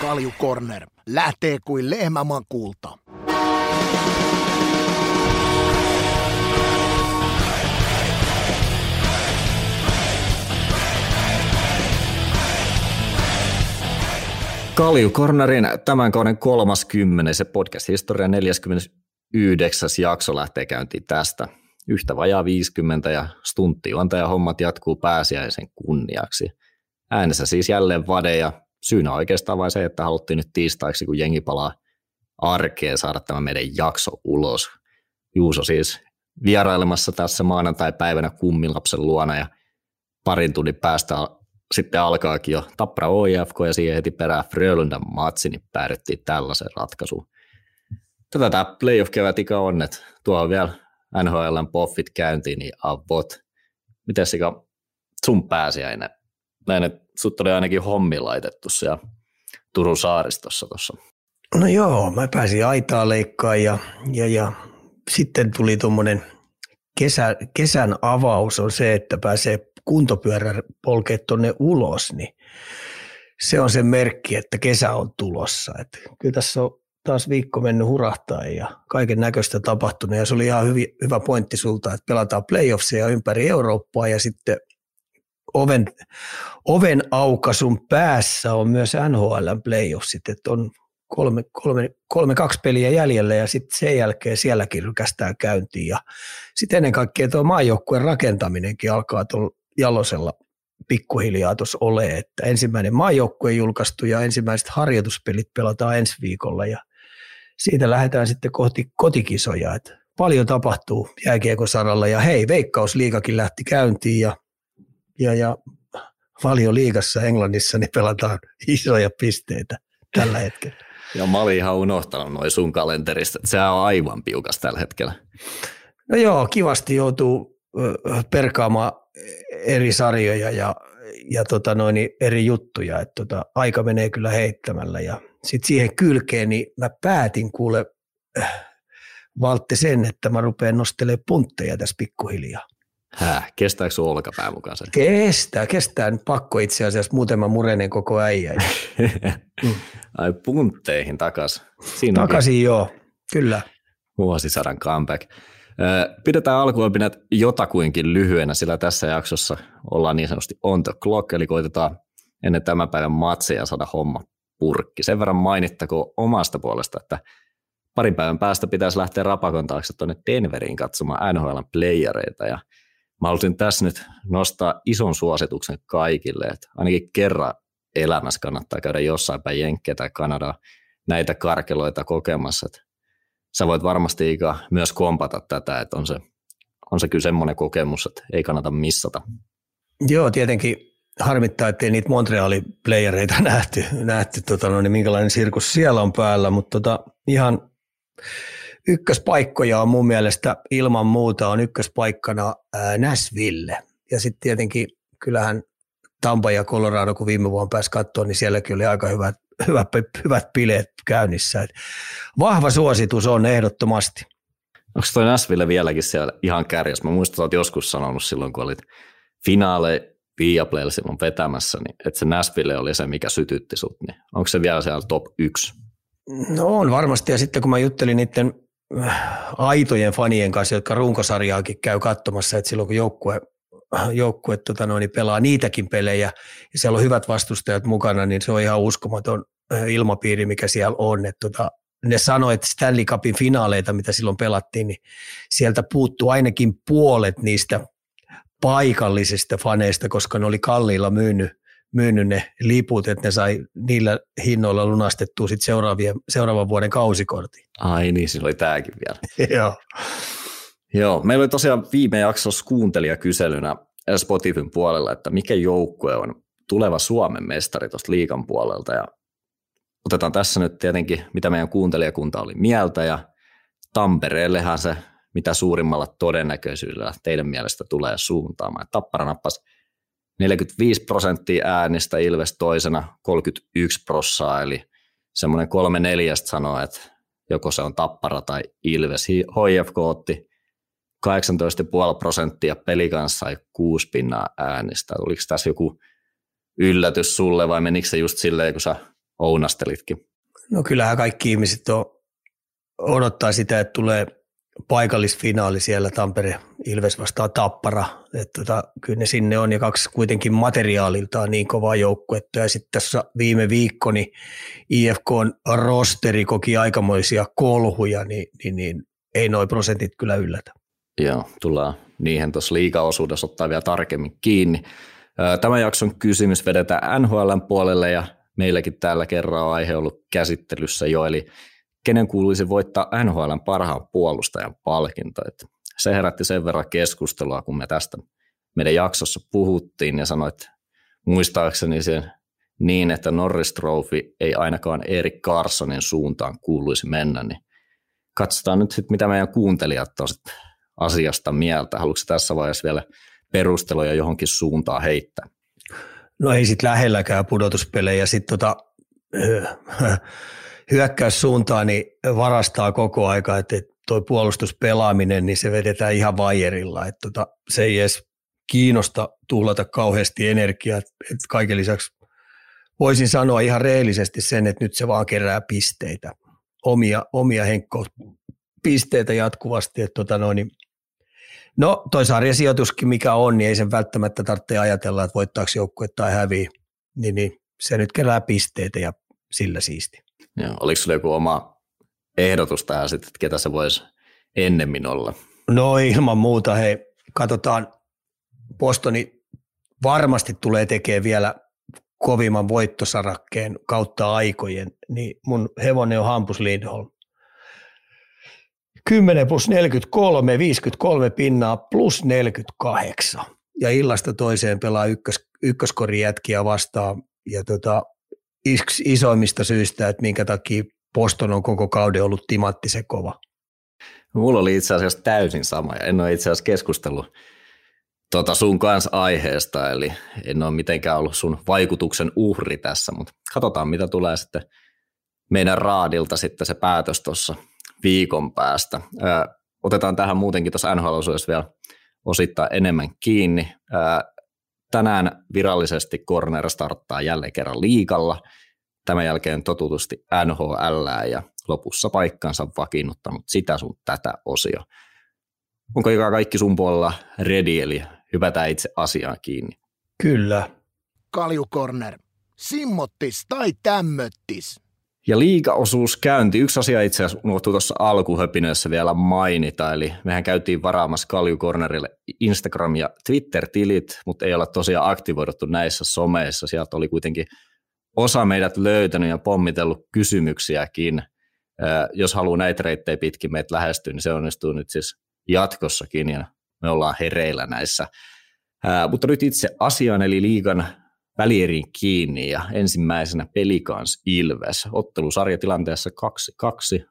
Kalju Corner lähtee kuin lehmämakulta. Kalju Cornerin tämän kauden 30. se podcast-historia 49. jakso lähtee käyntiin tästä. Yhtä vajaa 50 ja stunttijuontaja hommat jatkuu pääsiäisen kunniaksi. Äänessä siis jälleen Vade ja syynä oikeastaan vain se, että haluttiin nyt tiistaiksi, kun jengi palaa arkeen saada tämä meidän jakso ulos. Juuso siis vierailemassa tässä maanantai-päivänä kummilapsen luona ja parin tunnin päästä sitten alkaakin jo Tappra OIFK ja siihen heti perään Frölunda matsi, niin päädyttiin tällaisen ratkaisuun. Tätä tämä playoff-kevät ikä on, että tuo on vielä NHLn poffit käyntiin, niin avot. Miten Sika sun pääsiäinen? Näin, että sut oli ainakin hommi laitettu siellä Turun saaristossa tuossa. No joo, mä pääsin aitaa leikkaan ja, ja, ja sitten tuli tuommoinen kesä, kesän avaus on se, että pääsee kuntopyörä polkee tuonne ulos, niin se on se merkki, että kesä on tulossa. Et kyllä tässä on taas viikko mennyt hurahtaa ja kaiken näköistä tapahtunut. Ja se oli ihan hyvin, hyvä pointti sulta, että pelataan playoffseja ympäri Eurooppaa ja sitten oven, oven aukasun päässä on myös NHL playoffsit, että on kolme, kolme, kolme, kaksi peliä jäljellä ja sitten sen jälkeen sielläkin rykästää käyntiin. Ja sitten ennen kaikkea tuo maajoukkueen rakentaminenkin alkaa tuolla Jalosella pikkuhiljaa tuossa ole, että ensimmäinen maajoukkue julkaistu ja ensimmäiset harjoituspelit pelataan ensi viikolla ja siitä lähdetään sitten kohti kotikisoja. Että paljon tapahtuu jääkiekosaralla ja hei, Veikkausliikakin lähti käyntiin ja, ja, ja paljon liigassa Englannissa niin pelataan isoja pisteitä tällä hetkellä. Ja mä olin ihan unohtanut noin sun kalenterista, että se on aivan piukas tällä hetkellä. No joo, kivasti joutuu perkaamaan eri sarjoja ja, ja tota noin, eri juttuja, että tota, aika menee kyllä heittämällä ja sitten siihen kylkeen, niin mä päätin kuule äh, Valtte sen, että mä rupean nostelemaan puntteja tässä pikkuhiljaa. Häh, kestääkö sun olkapää mukaan sen? Kestää, kestää. Nyt pakko itse asiassa, muuten mä murenen koko äijä. Ai puntteihin takas. Siinä Takaisin joo, kyllä. Vuosisadan comeback. Pidetään alkuopinnat jotakuinkin lyhyenä, sillä tässä jaksossa ollaan niin sanotusti on the clock, eli koitetaan ennen tämän päivän matseja saada homma purkki. Sen verran mainittako omasta puolesta, että parin päivän päästä pitäisi lähteä Rapakon taakse tuonne Denveriin katsomaan NHL playereita ja mä haluaisin tässä nyt nostaa ison suosituksen kaikille, että ainakin kerran elämässä kannattaa käydä jossain päin Jenkkiä tai Kanadaa näitä karkeloita kokemassa. Että sä voit varmasti myös kompata tätä, että on se, on se kyllä semmoinen kokemus, että ei kannata missata. Joo, tietenkin harmittaa, ettei niitä Montrealin playereita nähty, nähty tota, no, niin minkälainen sirkus siellä on päällä, mutta tota, ihan ykköspaikkoja on mun mielestä ilman muuta on ykköspaikkana ää, Nashville. Ja sitten tietenkin kyllähän Tampa ja Colorado, kun viime vuonna pääsi katsoa, niin sielläkin oli aika hyvät, hyvät, hyvät bileet käynnissä. Et vahva suositus on ehdottomasti. Onko toi Nashville vieläkin siellä ihan kärjessä? Mä muistan, että joskus sanonut silloin, kun olit finaale Viaplaylla silloin vetämässä, niin että se Nashville oli se, mikä sytytti sut, niin onko se vielä siellä top 1? No on varmasti, ja sitten kun mä juttelin niiden aitojen fanien kanssa, jotka runkosarjaakin käy katsomassa, että silloin kun joukkue, joukkue tota noin, niin pelaa niitäkin pelejä, ja siellä on hyvät vastustajat mukana, niin se on ihan uskomaton ilmapiiri, mikä siellä on. Että tota, ne sanoi, että Stanley Cupin finaaleita, mitä silloin pelattiin, niin sieltä puuttuu ainakin puolet niistä paikallisista faneista, koska ne oli kalliilla myynyt, myynyt ne liput, että ne sai niillä hinnoilla lunastettua sit seuraavan vuoden kausikortin. Ai niin, siinä oli tämäkin vielä. Joo. Joo, meillä oli tosiaan viime jaksossa kuuntelijakyselynä Spotifyn puolella, että mikä joukkue on tuleva Suomen mestari tuosta liikan puolelta ja otetaan tässä nyt tietenkin, mitä meidän kuuntelijakunta oli mieltä ja Tampereellehan se mitä suurimmalla todennäköisyydellä teidän mielestä tulee suuntaamaan. Tappara nappasi 45 prosenttia äänistä, Ilves toisena 31 prossaa, eli semmoinen kolme neljästä sanoo, että joko se on Tappara tai Ilves. HFK otti 18,5 prosenttia, pelikanssa sai 6 pinnaa äänistä. Oliko tässä joku yllätys sulle vai menikö se just silleen, kun sä ounastelitkin? No kyllähän kaikki ihmiset on, odottaa sitä, että tulee paikallisfinaali siellä Tampere Ilves vastaa Tappara. Että tota, kyllä ne sinne on ja kaksi kuitenkin materiaaliltaan niin kovaa joukkuetta. Ja sitten tässä viime viikko niin IFK on rosteri koki aikamoisia kolhuja, niin, niin, niin ei noin prosentit kyllä yllätä. Joo, tullaan niihin tuossa liikaosuudessa ottaa vielä tarkemmin kiinni. Tämän jakson kysymys vedetään NHLn puolelle ja meilläkin tällä kerran on aihe ollut käsittelyssä jo, eli kenen kuuluisi voittaa NHLn parhaan puolustajan palkinto. Että se herätti sen verran keskustelua, kun me tästä meidän jaksossa puhuttiin ja sanoit muistaakseni sen niin, että Norris Trophy ei ainakaan Erik Carsonin suuntaan kuuluisi mennä, niin katsotaan nyt sitten, mitä meidän kuuntelijat on asiasta mieltä. Haluatko tässä vaiheessa vielä perusteluja johonkin suuntaan heittää? No ei sitten lähelläkään pudotuspelejä. Sitten tota, hyökkäyssuuntaan niin varastaa koko aika, että tuo puolustuspelaaminen, niin se vedetään ihan vaijerilla. Että tota, se ei edes kiinnosta tuhlata kauheasti energiaa. Että kaiken lisäksi voisin sanoa ihan reellisesti sen, että nyt se vaan kerää pisteitä, omia, omia pisteitä jatkuvasti. Että tota noin, niin No toi sarjasijoituskin mikä on, niin ei sen välttämättä tarvitse ajatella, että voittaako joukkue tai hävii. Niin, niin se nyt kerää pisteitä ja sillä siisti. Joo, oliko sinulla joku oma ehdotus tähän sitten, että ketä se voisi ennemmin olla? No ilman muuta, hei, katsotaan, Bostoni varmasti tulee tekemään vielä kovimman voittosarakkeen kautta aikojen, niin mun hevonen on Hampus Lindholm. 10 plus 43, 53 pinnaa plus 48. Ja illasta toiseen pelaa ykkös, ykköskorin jätkiä vastaan. Ja tota, yksi isoimmista syistä, että minkä takia Poston on koko kauden ollut timanttisen kova. Mulla oli itse asiassa täysin sama ja en ole itse asiassa keskustellut tota sun kanssa aiheesta, eli en ole mitenkään ollut sun vaikutuksen uhri tässä, mutta katsotaan mitä tulee sitten meidän raadilta sitten se päätös tuossa viikon päästä. otetaan tähän muutenkin tuossa nhl vielä osittain enemmän kiinni. tänään virallisesti Corner starttaa jälleen kerran liikalla. Tämän jälkeen totutusti NHL ja lopussa paikkansa vakiinnuttanut sitä sun tätä osio. Onko kaikki sun puolella ready, eli hypätään itse asiaan kiinni? Kyllä. Kalju Corner. Simmottis tai tämmöttis. Ja liigaosuus käynti. Yksi asia itse asiassa unohtui tuossa alkuhöpinössä vielä mainita, eli mehän käytiin varaamassa Cornerille Instagram- ja Twitter-tilit, mutta ei olla tosiaan aktivoiduttu näissä someissa. Sieltä oli kuitenkin osa meidät löytänyt ja pommitellut kysymyksiäkin. Jos haluaa näitä reittejä pitkin meitä lähestyä, niin se onnistuu nyt siis jatkossakin ja me ollaan hereillä näissä. Mutta nyt itse asiaan, eli liigan välieriin kiinni ja ensimmäisenä Pelikans Ilves. Ottelusarjatilanteessa 2-2.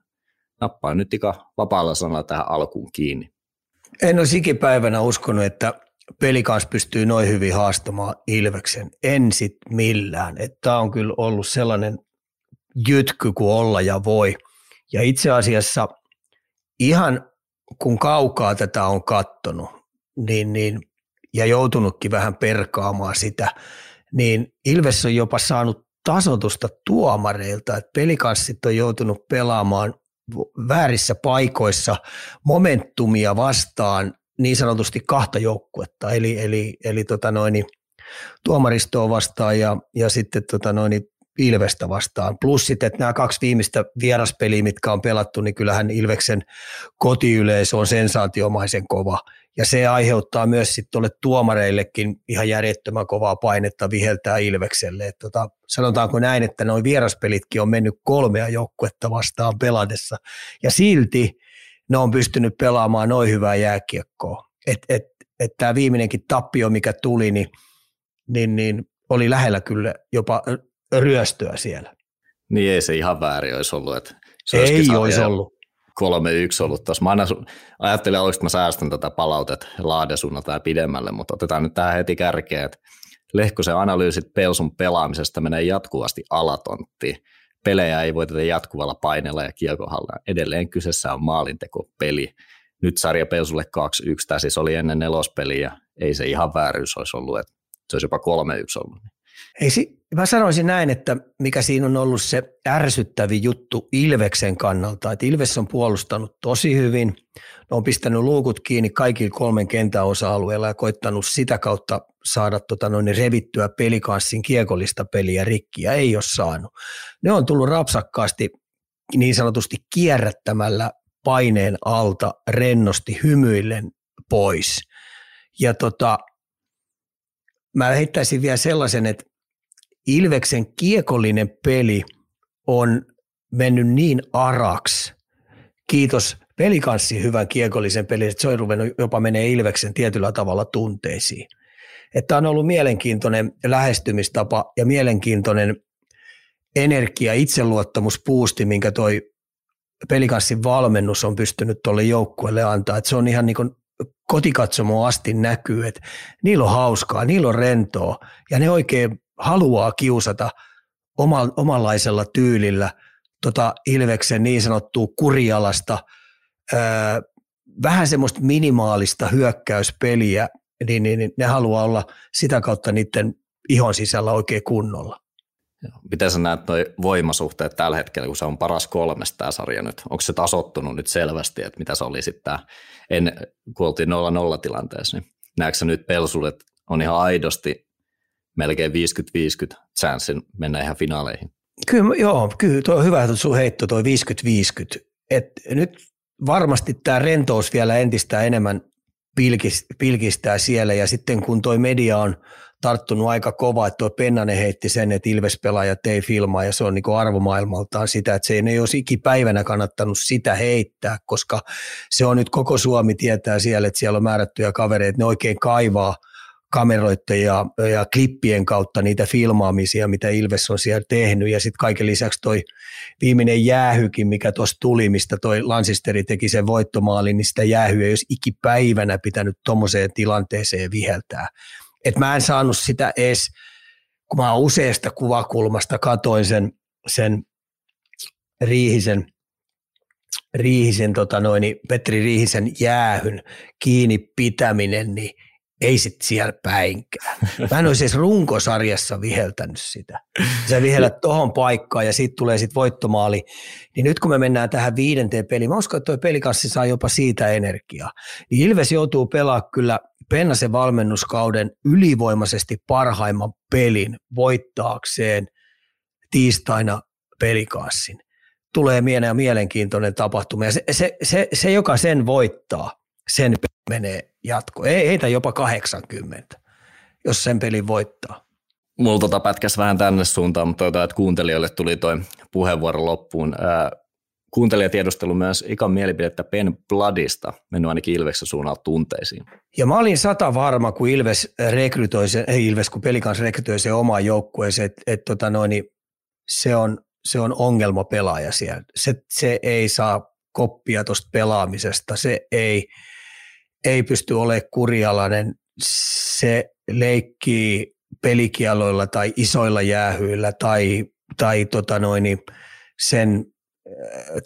Nappaa nyt ika vapaalla sanalla tähän alkuun kiinni. En olisi ikipäivänä uskonut, että Pelikans pystyy noin hyvin haastamaan Ilveksen. En sit millään. Tämä on kyllä ollut sellainen jytky kuin olla ja voi. Ja itse asiassa ihan kun kaukaa tätä on kattonut, niin, niin, ja joutunutkin vähän perkaamaan sitä, niin Ilves on jopa saanut tasotusta tuomareilta, että pelikanssit on joutunut pelaamaan väärissä paikoissa momentumia vastaan niin sanotusti kahta joukkuetta, eli, eli, eli tota noin, tuomaristoa vastaan ja, ja sitten tota noin, Ilvestä vastaan. Plus sitten, että nämä kaksi viimeistä vieraspeliä, mitkä on pelattu, niin kyllähän Ilveksen kotiyleisö on sensaatiomaisen kova. Ja se aiheuttaa myös sitten tuolle tuomareillekin ihan järjettömän kovaa painetta viheltää Ilvekselle. Et tota, sanotaanko näin, että nuo vieraspelitkin on mennyt kolmea joukkuetta vastaan pelatessa. Ja silti ne on pystynyt pelaamaan noin hyvää jääkiekkoa. Että et, et tämä viimeinenkin tappio, mikä tuli, niin, niin, niin oli lähellä kyllä jopa ryöstöä siellä. Niin ei se ihan väärin olisi ollut. Että se ei olisi ollut. 3-1 ollut tuossa. Mä aina ajattelin että mä säästän tätä palautet laadesuunnalta pidemmälle, mutta otetaan nyt tähän heti kärkeen, että Lehkosen analyysit Pelsun pelaamisesta menee jatkuvasti alatonttiin. Pelejä ei voiteta jatkuvalla paineella ja kiekohalla. Edelleen kyseessä on maalintekopeli. Nyt sarja Pelsulle 2-1, tämä siis oli ennen nelospeliä, ei se ihan vääryys olisi ollut, että se olisi jopa 3-1 ollut. Ei, mä sanoisin näin, että mikä siinä on ollut se ärsyttävi juttu Ilveksen kannalta, että Ilves on puolustanut tosi hyvin, ne on pistänyt luukut kiinni kaikilla kolmen kentän osa-alueella ja koittanut sitä kautta saada tota noin revittyä pelikanssin kiekollista peliä rikki ja ei ole saanut. Ne on tullut rapsakkaasti niin sanotusti kierrättämällä paineen alta rennosti hymyillen pois. Ja tota, mä heittäisin vielä sellaisen, että Ilveksen kiekollinen peli on mennyt niin araksi, kiitos pelikanssi hyvän kiekollisen pelin, että se on ruvennut jopa menee Ilveksen tietyllä tavalla tunteisiin. Että on ollut mielenkiintoinen lähestymistapa ja mielenkiintoinen energia, itseluottamuspuusti, minkä toi pelikanssin valmennus on pystynyt tuolle joukkueelle antaa. Että se on ihan niin kuin kotikatsomo asti näkyy, että niillä on hauskaa, niillä on rentoa ja ne oikein haluaa kiusata oma, omanlaisella tyylillä tota Ilveksen niin sanottua kurialasta, ää, vähän semmoista minimaalista hyökkäyspeliä, niin, niin, niin ne haluaa olla sitä kautta niiden ihon sisällä oikein kunnolla. Miten sä näet noi voimasuhteet tällä hetkellä, kun se on paras kolmesta tämä sarja nyt? Onko se tasottunut nyt selvästi, että mitä se oli sitten en, kun oltiin 0-0 tilanteessa, niin näetkö sä nyt Pelsulle, että on ihan aidosti melkein 50-50 chanssin mennä ihan finaaleihin? Kyllä, joo, kyllä tuo on hyvä sun heitto, tuo 50-50. Et nyt varmasti tämä rentous vielä entistä enemmän pilkistää siellä ja sitten kun tuo media on tarttunut aika kova, että tuo Pennanen heitti sen, että Ilves-pelaajat ei filmaa ja se on niin arvomaailmaltaan sitä, että se ei olisi ikipäivänä kannattanut sitä heittää, koska se on nyt koko Suomi tietää siellä, että siellä on määrättyjä kavereita, ne oikein kaivaa kameroiden ja, ja klippien kautta niitä filmaamisia, mitä Ilves on siellä tehnyt. Ja sitten kaiken lisäksi toi viimeinen jäähykin, mikä tuossa tuli, mistä toi Lansisteri teki sen voittomaalin, niin sitä jäähyä ei olisi ikipäivänä pitänyt tuommoiseen tilanteeseen viheltää. Että mä en saanut sitä edes, kun mä useasta kuvakulmasta katoin sen, sen Riihisen, Riihisen tota noin, Petri Riihisen jäähyn kiinni pitäminen, niin ei sit siellä päinkään. Mä en olisi edes runkosarjassa viheltänyt sitä. Sä vihellät tohon paikkaan ja sitten tulee sitten voittomaali. Niin nyt kun me mennään tähän viidenteen peliin, mä uskon, että toi pelikassi saa jopa siitä energiaa. Niin Ilves joutuu pelaamaan kyllä Pennasen valmennuskauden ylivoimaisesti parhaimman pelin voittaakseen tiistaina pelikassin. Tulee mieleen mielenkiintoinen tapahtuma ja se, se, se, se joka sen voittaa, sen menee jatko. Ei, heitä jopa 80, jos sen pelin voittaa. Mulla tota pätkäs vähän tänne suuntaan, mutta toivotaan, että kuuntelijoille tuli toi puheenvuoro loppuun. Ää, kuuntelija tiedustelu myös Ikan mielipidettä Ben Bloodista, mennyt ainakin Ilveksen suunnalta tunteisiin. Ja mä olin sata varma, kun Ilves rekrytoi sen, ei Ilves, kun pelikans rekrytoi sen omaan joukkueeseen, että et, tota noin, se, on, se on ongelmapelaaja siellä. Se, se ei saa koppia tuosta pelaamisesta, se ei, ei pysty olemaan kurialainen, se leikkii pelikieloilla tai isoilla jäähyillä tai, tai tota noin, sen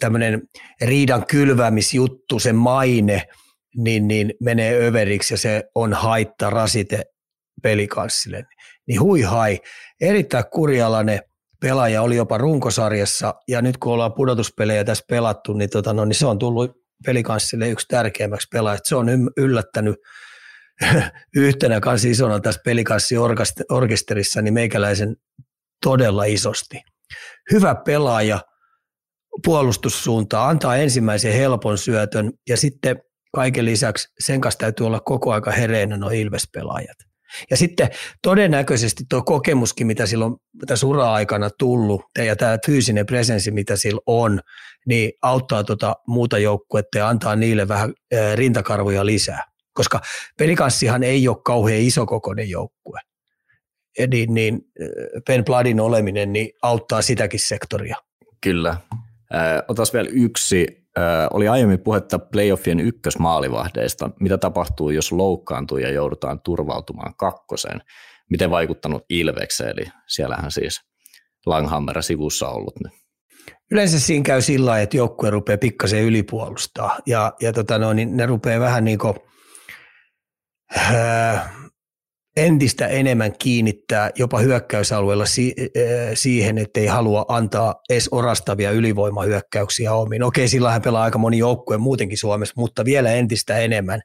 tämmöinen riidan kylväämisjuttu, se maine, niin, niin menee överiksi ja se on haitta, rasite pelikanssille. Niin hui hai, erittäin kurialainen pelaaja oli jopa runkosarjassa ja nyt kun ollaan pudotuspelejä tässä pelattu, niin, tota, no, niin se on tullut pelikanssille yksi tärkeimmäksi pelaajaksi. Se on yllättänyt yhtenä kanssa isona tässä pelikanssi-orkesterissa niin meikäläisen todella isosti. Hyvä pelaaja, puolustussuuntaa, antaa ensimmäisen helpon syötön ja sitten kaiken lisäksi sen kanssa täytyy olla koko aika hereinä nuo Ilves-pelaajat. Ja sitten todennäköisesti tuo kokemuskin, mitä silloin tässä ura-aikana tullut ja tämä fyysinen presenssi, mitä sillä on, niin auttaa tuota muuta joukkuetta ja antaa niille vähän rintakarvoja lisää. Koska pelikanssihan ei ole kauhean isokokoinen joukkue. Niin, niin Ben Bladin oleminen niin auttaa sitäkin sektoria. Kyllä, Otas vielä yksi. Oli aiemmin puhetta playoffien ykkösmaalivahdeista. Mitä tapahtuu, jos loukkaantuu ja joudutaan turvautumaan kakkoseen? Miten vaikuttanut Ilvekseen? Eli siellähän siis Langhammer sivussa ollut nyt. Yleensä siinä käy sillä että joukkue rupeaa pikkasen ylipuolustaa ja, ja tota no, niin ne rupeaa vähän niin kuin, äh, entistä enemmän kiinnittää jopa hyökkäysalueella si- siihen, että ei halua antaa edes orastavia ylivoimahyökkäyksiä omiin. Okei, sillä hän pelaa aika moni joukkue muutenkin Suomessa, mutta vielä entistä enemmän.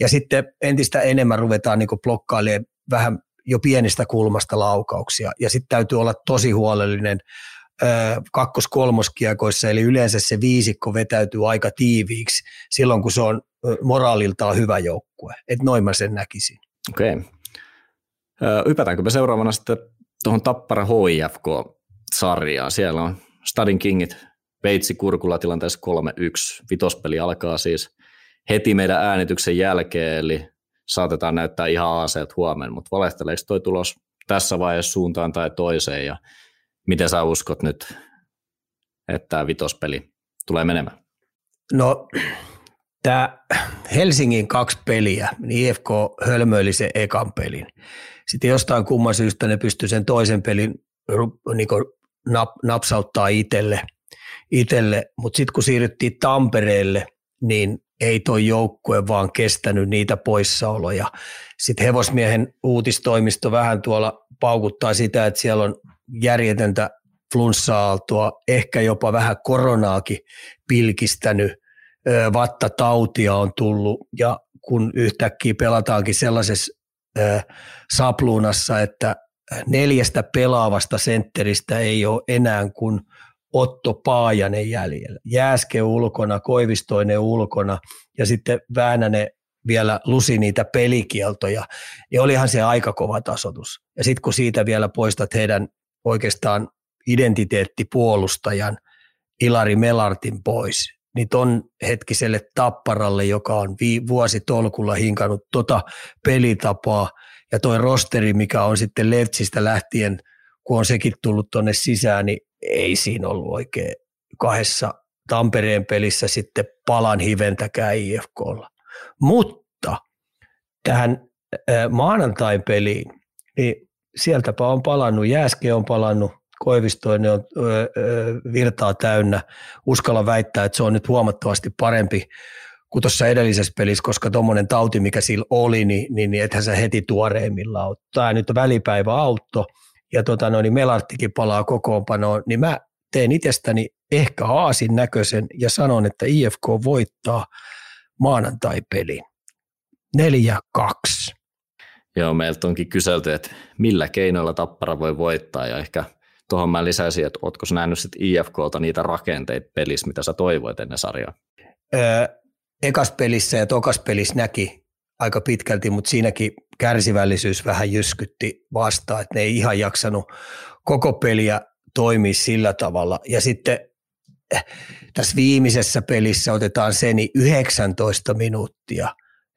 Ja sitten entistä enemmän ruvetaan niin blokkailemaan vähän jo pienistä kulmasta laukauksia. Ja sitten täytyy olla tosi huolellinen kakkos-kolmoskiekoissa, eli yleensä se viisikko vetäytyy aika tiiviiksi silloin, kun se on moraaliltaan hyvä joukkue. Että noin mä sen näkisin. Okei. Okay. Hypätäänkö me seuraavana sitten tuohon Tappara HIFK-sarjaan. Siellä on Stadin Kingit Veitsi Kurkula tilanteessa 3-1. Vitospeli alkaa siis heti meidän äänityksen jälkeen, eli saatetaan näyttää ihan aseet huomenna, mutta valehteleeko toi tulos tässä vaiheessa suuntaan tai toiseen ja miten sä uskot nyt, että tämä vitospeli tulee menemään? No tämä Helsingin kaksi peliä, niin IFK hölmöili sen ekan pelin. Sitten jostain kumman syystä ne pystyi sen toisen pelin niin nap, napsauttaa itselle, itelle. mutta sitten kun siirryttiin Tampereelle, niin ei toi joukkue vaan kestänyt niitä poissaoloja. Sitten hevosmiehen uutistoimisto vähän tuolla paukuttaa sitä, että siellä on järjetöntä flunssa-aaltoa, ehkä jopa vähän koronaakin pilkistänyt, vattatautia on tullut ja kun yhtäkkiä pelataankin sellaisessa sapluunassa, että neljästä pelaavasta sentteristä ei ole enää kuin Otto Paajanen jäljellä. Jääske ulkona, Koivistoinen ulkona ja sitten Väänänen vielä lusi niitä pelikieltoja, niin olihan se aika kova tasotus. Ja sitten kun siitä vielä poistat heidän oikeastaan identiteettipuolustajan Ilari Melartin pois, niin ton hetkiselle tapparalle, joka on vii, vuositolkulla hinkannut tota pelitapaa, ja toi rosteri, mikä on sitten Leftsistä lähtien, kun on sekin tullut tuonne sisään, niin ei siinä ollut oikein kahdessa Tampereen pelissä sitten palan hiventäkään IFKlla. Mutta tähän maanantain peliin, niin sieltäpä on palannut, Jääske on palannut, Koivistoinen on virtaa täynnä. Uskalla väittää, että se on nyt huomattavasti parempi kuin tuossa edellisessä pelissä, koska tuommoinen tauti, mikä sillä oli, niin, niin, niin ethän sä heti tuoreimmilla ole. Tämä nyt on välipäivä autto ja tota, no, niin Melarttikin palaa kokoonpanoon, niin mä teen itsestäni ehkä aasin näköisen ja sanon, että IFK voittaa maanantai-pelin. 4-2. Joo, meiltä onkin kyselty, että millä keinoilla Tappara voi voittaa ja ehkä tuohon mä lisäisin, että ootko sä nähnyt sitten IFKlta niitä rakenteita pelissä, mitä sä toivoit ennen sarjaa? Öö, ekas pelissä ja tokas pelissä näki aika pitkälti, mutta siinäkin kärsivällisyys vähän jyskytti vastaan, että ne ei ihan jaksanut koko peliä toimia sillä tavalla. Ja sitten äh, tässä viimeisessä pelissä otetaan seni 19 minuuttia.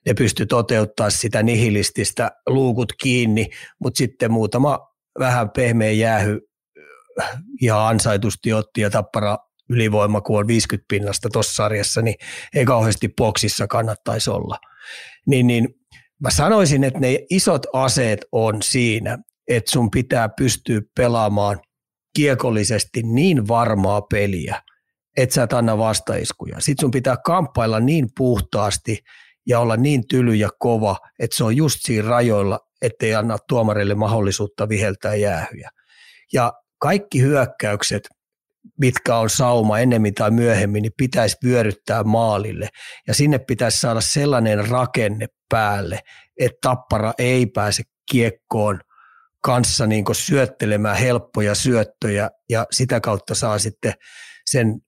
Ne pysty toteuttaa sitä nihilististä luukut kiinni, mutta sitten muutama vähän pehmeä jäähy ihan ansaitusti otti ja tappara ylivoima, kun on 50 pinnasta tuossa sarjassa, niin ei kauheasti boksissa kannattaisi olla. Niin, niin mä sanoisin, että ne isot aseet on siinä, että sun pitää pystyä pelaamaan kiekollisesti niin varmaa peliä, että sä et anna vastaiskuja. Sitten sun pitää kamppailla niin puhtaasti ja olla niin tyly ja kova, että se on just siinä rajoilla, ettei anna tuomarille mahdollisuutta viheltää jäähyjä. Ja kaikki hyökkäykset, mitkä on sauma ennemmin tai myöhemmin, niin pitäisi vyöryttää maalille. Ja sinne pitäisi saada sellainen rakenne päälle, että tappara ei pääse kiekkoon kanssa niin syöttelemään helppoja syöttöjä ja sitä kautta saa sitten sen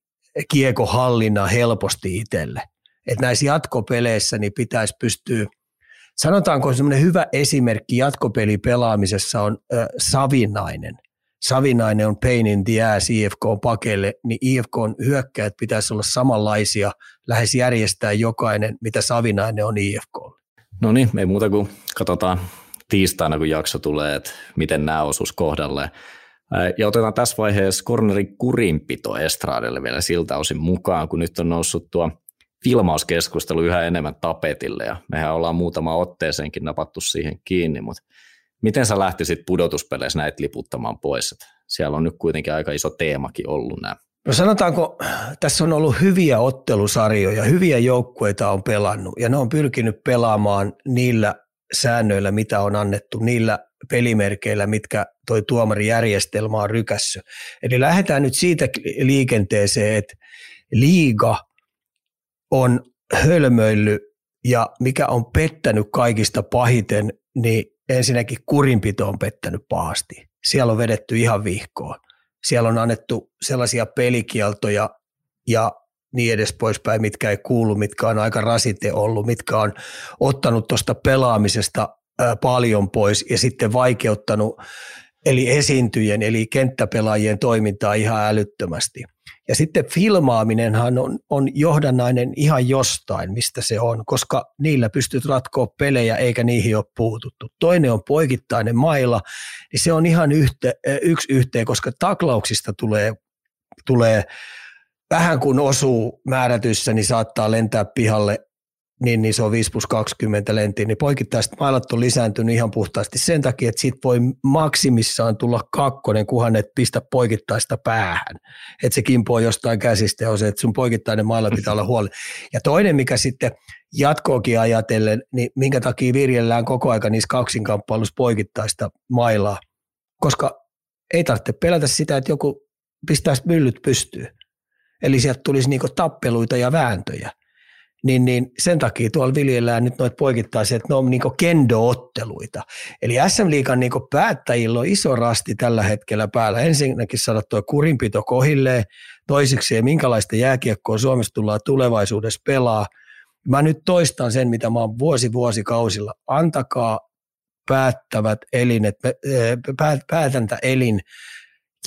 kiekohallinnan helposti itselle. Että näissä jatkopeleissä niin pitäisi pystyä, sanotaanko semmoinen hyvä esimerkki jatkopelipelaamisessa on äh, Savinainen – Savinainen on pain in the ass IFK pakelle, niin IFK on hyökkäät pitäisi olla samanlaisia, lähes järjestää jokainen, mitä Savinainen on IFK. No niin, ei muuta kuin katsotaan tiistaina, kun jakso tulee, että miten nämä osuus kohdalle. Ja otetaan tässä vaiheessa cornerin kurinpito Estradelle vielä siltä osin mukaan, kun nyt on noussut tuo filmauskeskustelu yhä enemmän tapetille ja mehän ollaan muutama otteeseenkin napattu siihen kiinni, mutta Miten sä lähtisit pudotuspeleissä näitä liputtamaan pois? Siellä on nyt kuitenkin aika iso teemakin ollut nämä. No sanotaanko, tässä on ollut hyviä ottelusarjoja, hyviä joukkueita on pelannut ja ne on pyrkinyt pelaamaan niillä säännöillä, mitä on annettu, niillä pelimerkeillä, mitkä toi tuomarijärjestelmä on rykässy. Eli lähdetään nyt siitä liikenteeseen, että liiga on hölmöillyt ja mikä on pettänyt kaikista pahiten, niin ensinnäkin kurinpito on pettänyt pahasti. Siellä on vedetty ihan vihkoon. Siellä on annettu sellaisia pelikieltoja ja niin edes poispäin, mitkä ei kuulu, mitkä on aika rasite ollut, mitkä on ottanut tuosta pelaamisesta paljon pois ja sitten vaikeuttanut eli esiintyjen eli kenttäpelaajien toimintaa ihan älyttömästi. Ja sitten filmaaminenhan on, on johdannainen ihan jostain, mistä se on, koska niillä pystyt ratkoa pelejä eikä niihin ole puututtu. Toinen on poikittainen mailla, niin se on ihan yhtä, yksi yhteen, koska taklauksista tulee, tulee vähän kun osuu määrätyssä, niin saattaa lentää pihalle niin, niin se on 5 plus 20 lenttiä, niin poikittaiset mailat on lisääntynyt ihan puhtaasti sen takia, että siitä voi maksimissaan tulla kakkonen, kunhan et pistä poikittaista päähän. Että se kimpoo jostain käsistä ja on se, että sun poikittainen mailla pitää olla huoli. Ja toinen, mikä sitten jatkoakin ajatellen, niin minkä takia virjellään koko aika niissä kaksinkamppailussa poikittaista mailaa, koska ei tarvitse pelätä sitä, että joku pistäisi myllyt pystyyn. Eli sieltä tulisi niinku tappeluita ja vääntöjä niin, niin sen takia tuolla viljellään nyt noita poikittaisia, että ne on niin kendo-otteluita. Eli SM Liikan niin päättäjillä on iso rasti tällä hetkellä päällä. Ensinnäkin saada tuo kurinpito kohilleen, toiseksi ja minkälaista jääkiekkoa Suomessa tullaan tulevaisuudessa pelaa. Mä nyt toistan sen, mitä mä oon vuosi vuosikausilla. Antakaa päättävät elinet, päät, päätäntä elin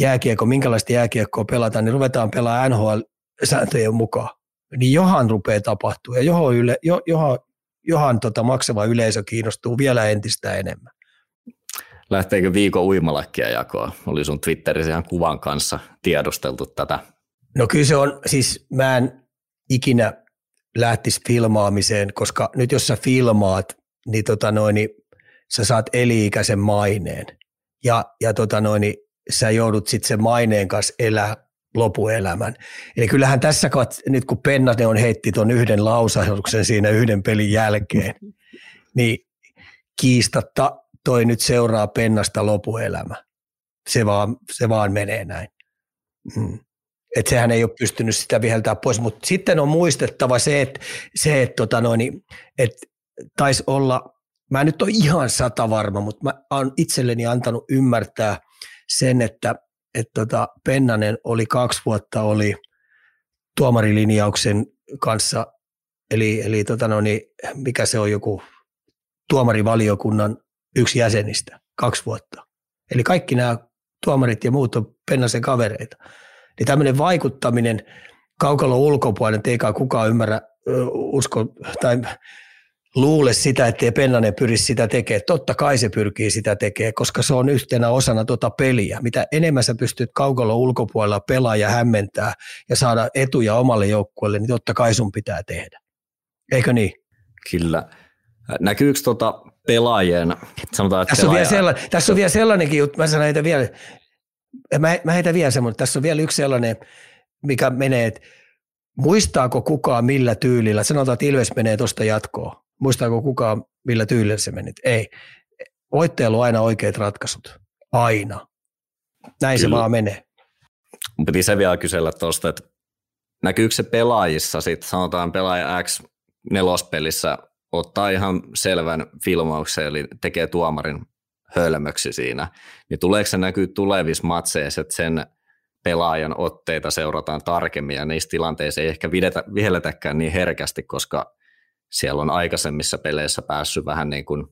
jääkiekko, minkälaista jääkiekkoa pelataan, niin ruvetaan pelaamaan NHL-sääntöjen mukaan niin johan rupeaa tapahtua ja johon, yle, jo, johan, johan tota maksava yleisö kiinnostuu vielä entistä enemmän. Lähteekö viikon uimalakkia jakoa? Oli sun Twitterissä ihan kuvan kanssa tiedusteltu tätä. No kyllä se on, siis mä en ikinä lähtisi filmaamiseen, koska nyt jos sä filmaat, niin, tota noin, niin sä saat eli-ikäisen maineen. Ja, ja tota noin, niin sä joudut sitten sen maineen kanssa elää lopuelämän. Eli kyllähän tässä, nyt kun Pennanen on heitti tuon yhden lausahduksen siinä yhden pelin jälkeen, niin kiistatta toi nyt seuraa Pennasta lopuelämä. Se vaan, se vaan menee näin. Mm. Et sehän ei ole pystynyt sitä viheltää pois, mutta sitten on muistettava se, että, se, että tota noin, et taisi olla, mä en nyt ole ihan sata varma, mutta mä oon itselleni antanut ymmärtää sen, että että tota, Pennanen oli kaksi vuotta oli tuomarilinjauksen kanssa, eli, eli tota no, niin, mikä se on joku tuomarivaliokunnan yksi jäsenistä, kaksi vuotta. Eli kaikki nämä tuomarit ja muut on Pennasen kavereita. Niin tämmöinen vaikuttaminen kaukalo ulkopuolelle, eikä kukaan ymmärrä, usko tai luule sitä, ettei Pennanen pyri sitä tekemään. Totta kai se pyrkii sitä tekemään, koska se on yhtenä osana tuota peliä. Mitä enemmän sä pystyt kaukalla ulkopuolella pelaa ja hämmentää ja saada etuja omalle joukkueelle, niin totta kai sun pitää tehdä. Eikö niin? Kyllä. Näkyykö tuota pelaajien, sanotaan, että tässä, pelaaja... on vielä sellainen, tässä on vielä sellainenkin juttu, mä sanon heitä vielä, mä, mä heitän vielä semmoinen, tässä on vielä yksi sellainen, mikä menee, että muistaako kukaan millä tyylillä, sanotaan, että Ilves menee tuosta jatkoon, Muistaako kukaan, millä tyylillä se meni? Ei. Voittajalla on aina oikeat ratkaisut. Aina. Näin Kyllä. se vaan menee. Piti se vielä kysellä tuosta, että näkyykö se pelaajissa sitten, sanotaan pelaaja X nelospelissä ottaa ihan selvän filmauksen, eli tekee tuomarin hölmöksi siinä, niin tuleeko se näkyy tulevissa matseissa, että sen pelaajan otteita seurataan tarkemmin ja niissä tilanteissa ei ehkä vihelletäkään niin herkästi, koska siellä on aikaisemmissa peleissä päässyt vähän niin kuin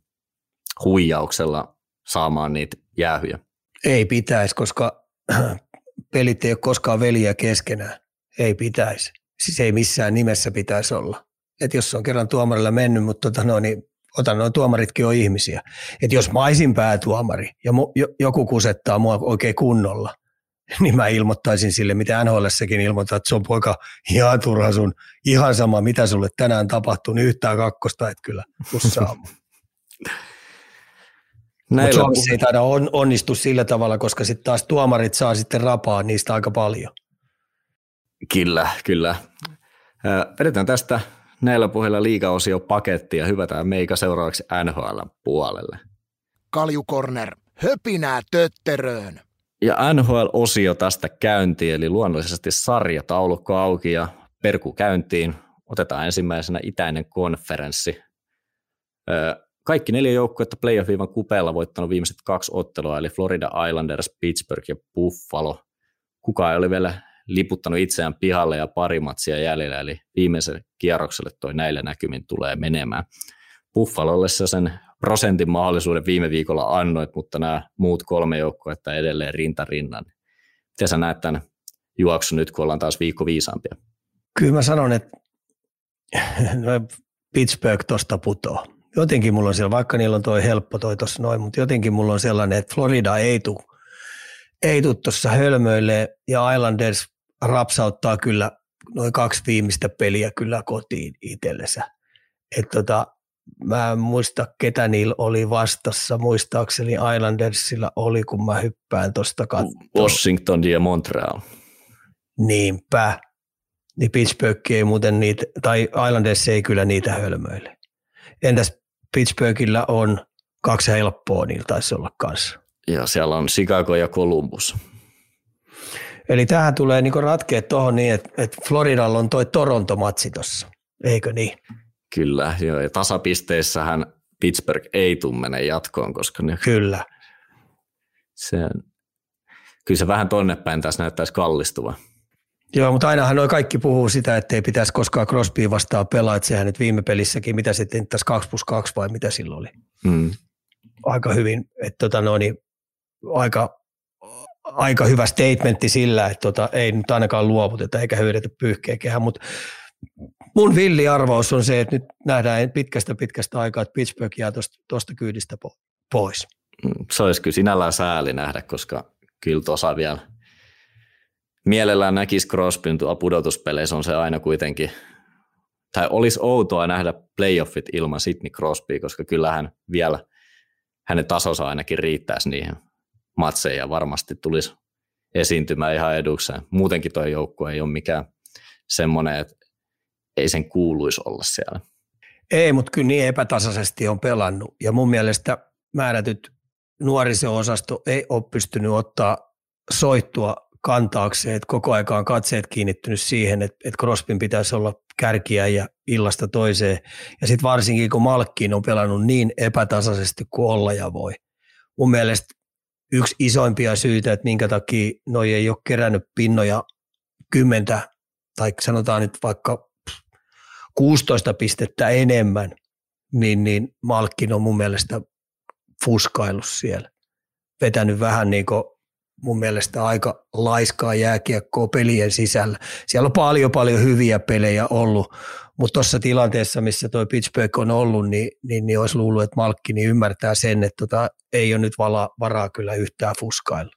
huijauksella saamaan niitä jäähyjä. Ei pitäisi, koska pelit ei ole koskaan veliä keskenään. Ei pitäisi. Siis ei missään nimessä pitäisi olla. Et jos on kerran tuomarilla mennyt, mutta tota no, niin otan noin tuomaritkin on ihmisiä. Et jos mä olisin päätuomari ja mu- joku kusettaa mua oikein kunnolla, niin mä ilmoittaisin sille, mitä NHLssäkin ilmoittaa, että se on poika ihan turha sun, ihan sama mitä sulle tänään tapahtuu, niin yhtään kakkosta et kyllä tussaa. Mutta Suomessa ei taida on, onnistu sillä tavalla, koska sitten taas tuomarit saa sitten rapaa niistä aika paljon. Kyllä, kyllä. Vedetään tästä näillä puheilla liigaosio paketti ja hyvätään meikä seuraavaksi NHL puolelle. Kaljukorner, höpinää tötteröön. Ja NHL-osio tästä käyntiin, eli luonnollisesti sarjataulukko auki ja perku käyntiin. Otetaan ensimmäisenä itäinen konferenssi. Kaikki neljä joukkuetta playoff-viivan kupeella voittanut viimeiset kaksi ottelua, eli Florida Islanders, Pittsburgh ja Buffalo. Kuka ei ole vielä liputtanut itseään pihalle ja pari matsia jäljellä, eli viimeiselle kierrokselle toi näillä näkymin tulee menemään. Buffalolle se sen prosentin mahdollisuuden viime viikolla annoit, mutta nämä muut kolme joukkuetta edelleen rinta rinnan. Miten sä näet tämän juoksun nyt, kun ollaan taas viikko viisaampia? Kyllä mä sanon, että Pittsburgh tuosta putoo. Jotenkin mulla on siellä, vaikka niillä on toi helppo toi tuossa noin, mutta jotenkin mulla on sellainen, että Florida ei tule ei tuu tuossa hölmöille ja Islanders rapsauttaa kyllä noin kaksi viimeistä peliä kyllä kotiin itsellensä. Et tota, mä en muista, ketä niillä oli vastassa. Muistaakseni Islandersilla oli, kun mä hyppään tuosta katsomaan. Washington ja Montreal. Niinpä. Niin Pittsburgh ei muuten niitä, tai Islanders ei kyllä niitä hölmöille. Entäs Pittsburghillä on kaksi helppoa, niillä taisi olla kanssa. Ja siellä on Chicago ja Columbus. Eli tähän tulee niinku ratkeet tuohon niin, että, että Floridalla on toi Toronto-matsi tuossa, eikö niin? Kyllä, joo, ja tasapisteissähän Pittsburgh ei tule mene jatkoon, koska ne, Kyllä. Se, kyllä se vähän tonne päin tässä näyttäisi kallistuva. Joo, mutta ainahan noi kaikki puhuu sitä, että ei pitäisi koskaan Crosby vastaan pelaa, että sehän nyt viime pelissäkin, mitä sitten tässä 2 plus 2 vai mitä silloin oli. Mm. Aika hyvin, että tota no, niin, aika, aika hyvä statementti sillä, että tota, ei nyt ainakaan luovuteta eikä höydetä pyyhkeäkään, mutta mun villiarvaus on se, että nyt nähdään pitkästä pitkästä aikaa, että Pittsburgh jää tuosta kyydistä pois. Mm, se olisi kyllä sinällään sääli nähdä, koska kyllä tuossa vielä mielellään näkisi Crosbyn pudotuspeleissä on se aina kuitenkin, tai olisi outoa nähdä playoffit ilman Sidney Crosby, koska kyllähän vielä hänen tasonsa ainakin riittäisi niihin matseihin ja varmasti tulisi esiintymään ihan edukseen. Muutenkin tuo joukkue ei ole mikään semmoinen, että ei sen kuuluisi olla siellä. Ei, mutta kyllä niin epätasaisesti on pelannut. Ja mun mielestä määrätyt nuoriso-osasto ei ole pystynyt ottaa soittua kantaakseen, että koko aika on katseet kiinnittynyt siihen, että, että Crospin pitäisi olla kärkiä ja illasta toiseen. Ja sitten varsinkin, kun Malkkiin on pelannut niin epätasaisesti kuin olla ja voi. Mun mielestä yksi isoimpia syitä, että minkä takia noi ei ole kerännyt pinnoja kymmentä tai sanotaan nyt vaikka 16 pistettä enemmän, niin, niin Malkkin on mun mielestä fuskaillut siellä. Vetänyt vähän niin kuin mun mielestä aika laiskaa jääkiekkoa pelien sisällä. Siellä on paljon paljon hyviä pelejä ollut, mutta tuossa tilanteessa, missä tuo Pittsburgh on ollut, niin, niin, niin olisi luullut, että Malkki niin ymmärtää sen, että tota, ei ole nyt vala, varaa kyllä yhtään fuskailla.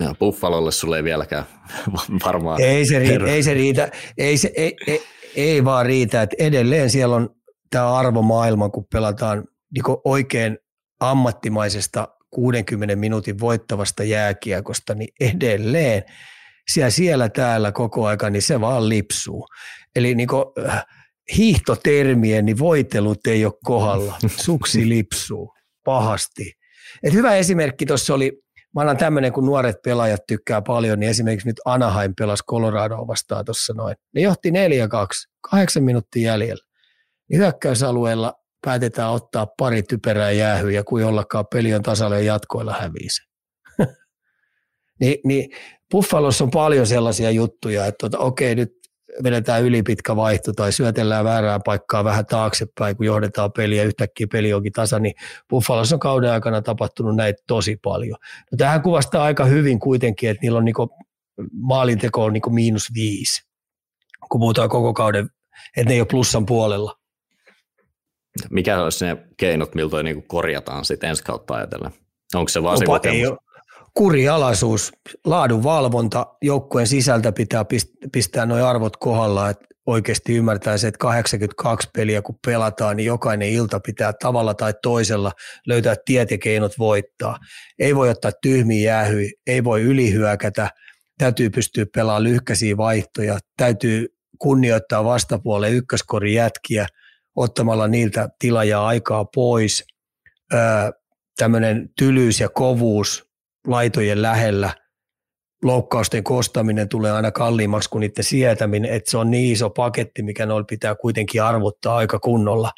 Ja Buffalolle sulle ei vieläkään varmaan. Ei se riitä, ei se riitä, ei, se, ei, ei, ei vaan riitä, että edelleen siellä on tämä arvomaailma, kun pelataan niin oikein ammattimaisesta 60 minuutin voittavasta jääkiekosta, niin edelleen siellä, siellä täällä koko aika, niin se vaan lipsuu. Eli niin kuin, äh, hiihtotermien, niin voitelut ei ole kohdalla. Suksi lipsuu pahasti. Et hyvä esimerkki tuossa oli, mä annan tämmöinen, kun nuoret pelaajat tykkää paljon, niin esimerkiksi nyt Anaheim pelasi Coloradoa vastaan tuossa noin. Ne johti 4-2, kahdeksan minuuttia jäljellä. Hyökkäysalueella päätetään ottaa pari typerää jäähyä ja kuin jollakaan peli on tasalle jatkoilla hävii se. niin, niin Buffalossa on paljon sellaisia juttuja, että tota, okei nyt vedetään ylipitkä vaihto tai syötellään väärään paikkaa vähän taaksepäin, kun johdetaan peliä, yhtäkkiä peli onkin tasa, niin Buffalossa on kauden aikana tapahtunut näitä tosi paljon. No, tähän kuvastaa aika hyvin kuitenkin, että niillä on niinku, maalinteko on niinku miinus viisi, kun puhutaan koko kauden, että ne ei ole plussan puolella. Mikä olisi ne keinot, miltä niin korjataan sitten ensi kautta ajatellen? Onko se vaan Opa, se kurialaisuus, laadunvalvonta, joukkueen sisältä pitää pistää nuo arvot kohdalla, että oikeasti ymmärtää se, että 82 peliä kun pelataan, niin jokainen ilta pitää tavalla tai toisella löytää tiet ja keinot voittaa. Ei voi ottaa tyhmiä jäähyä, ei voi ylihyökätä, täytyy pystyä pelaamaan lyhkäisiä vaihtoja, täytyy kunnioittaa vastapuolen ykköskorin jätkiä ottamalla niiltä tila ja aikaa pois. Tämmöinen tylyys ja kovuus laitojen lähellä, loukkausten kostaminen tulee aina kalliimmaksi kuin niiden sietäminen, että se on niin iso paketti, mikä noilla pitää kuitenkin arvottaa aika kunnolla.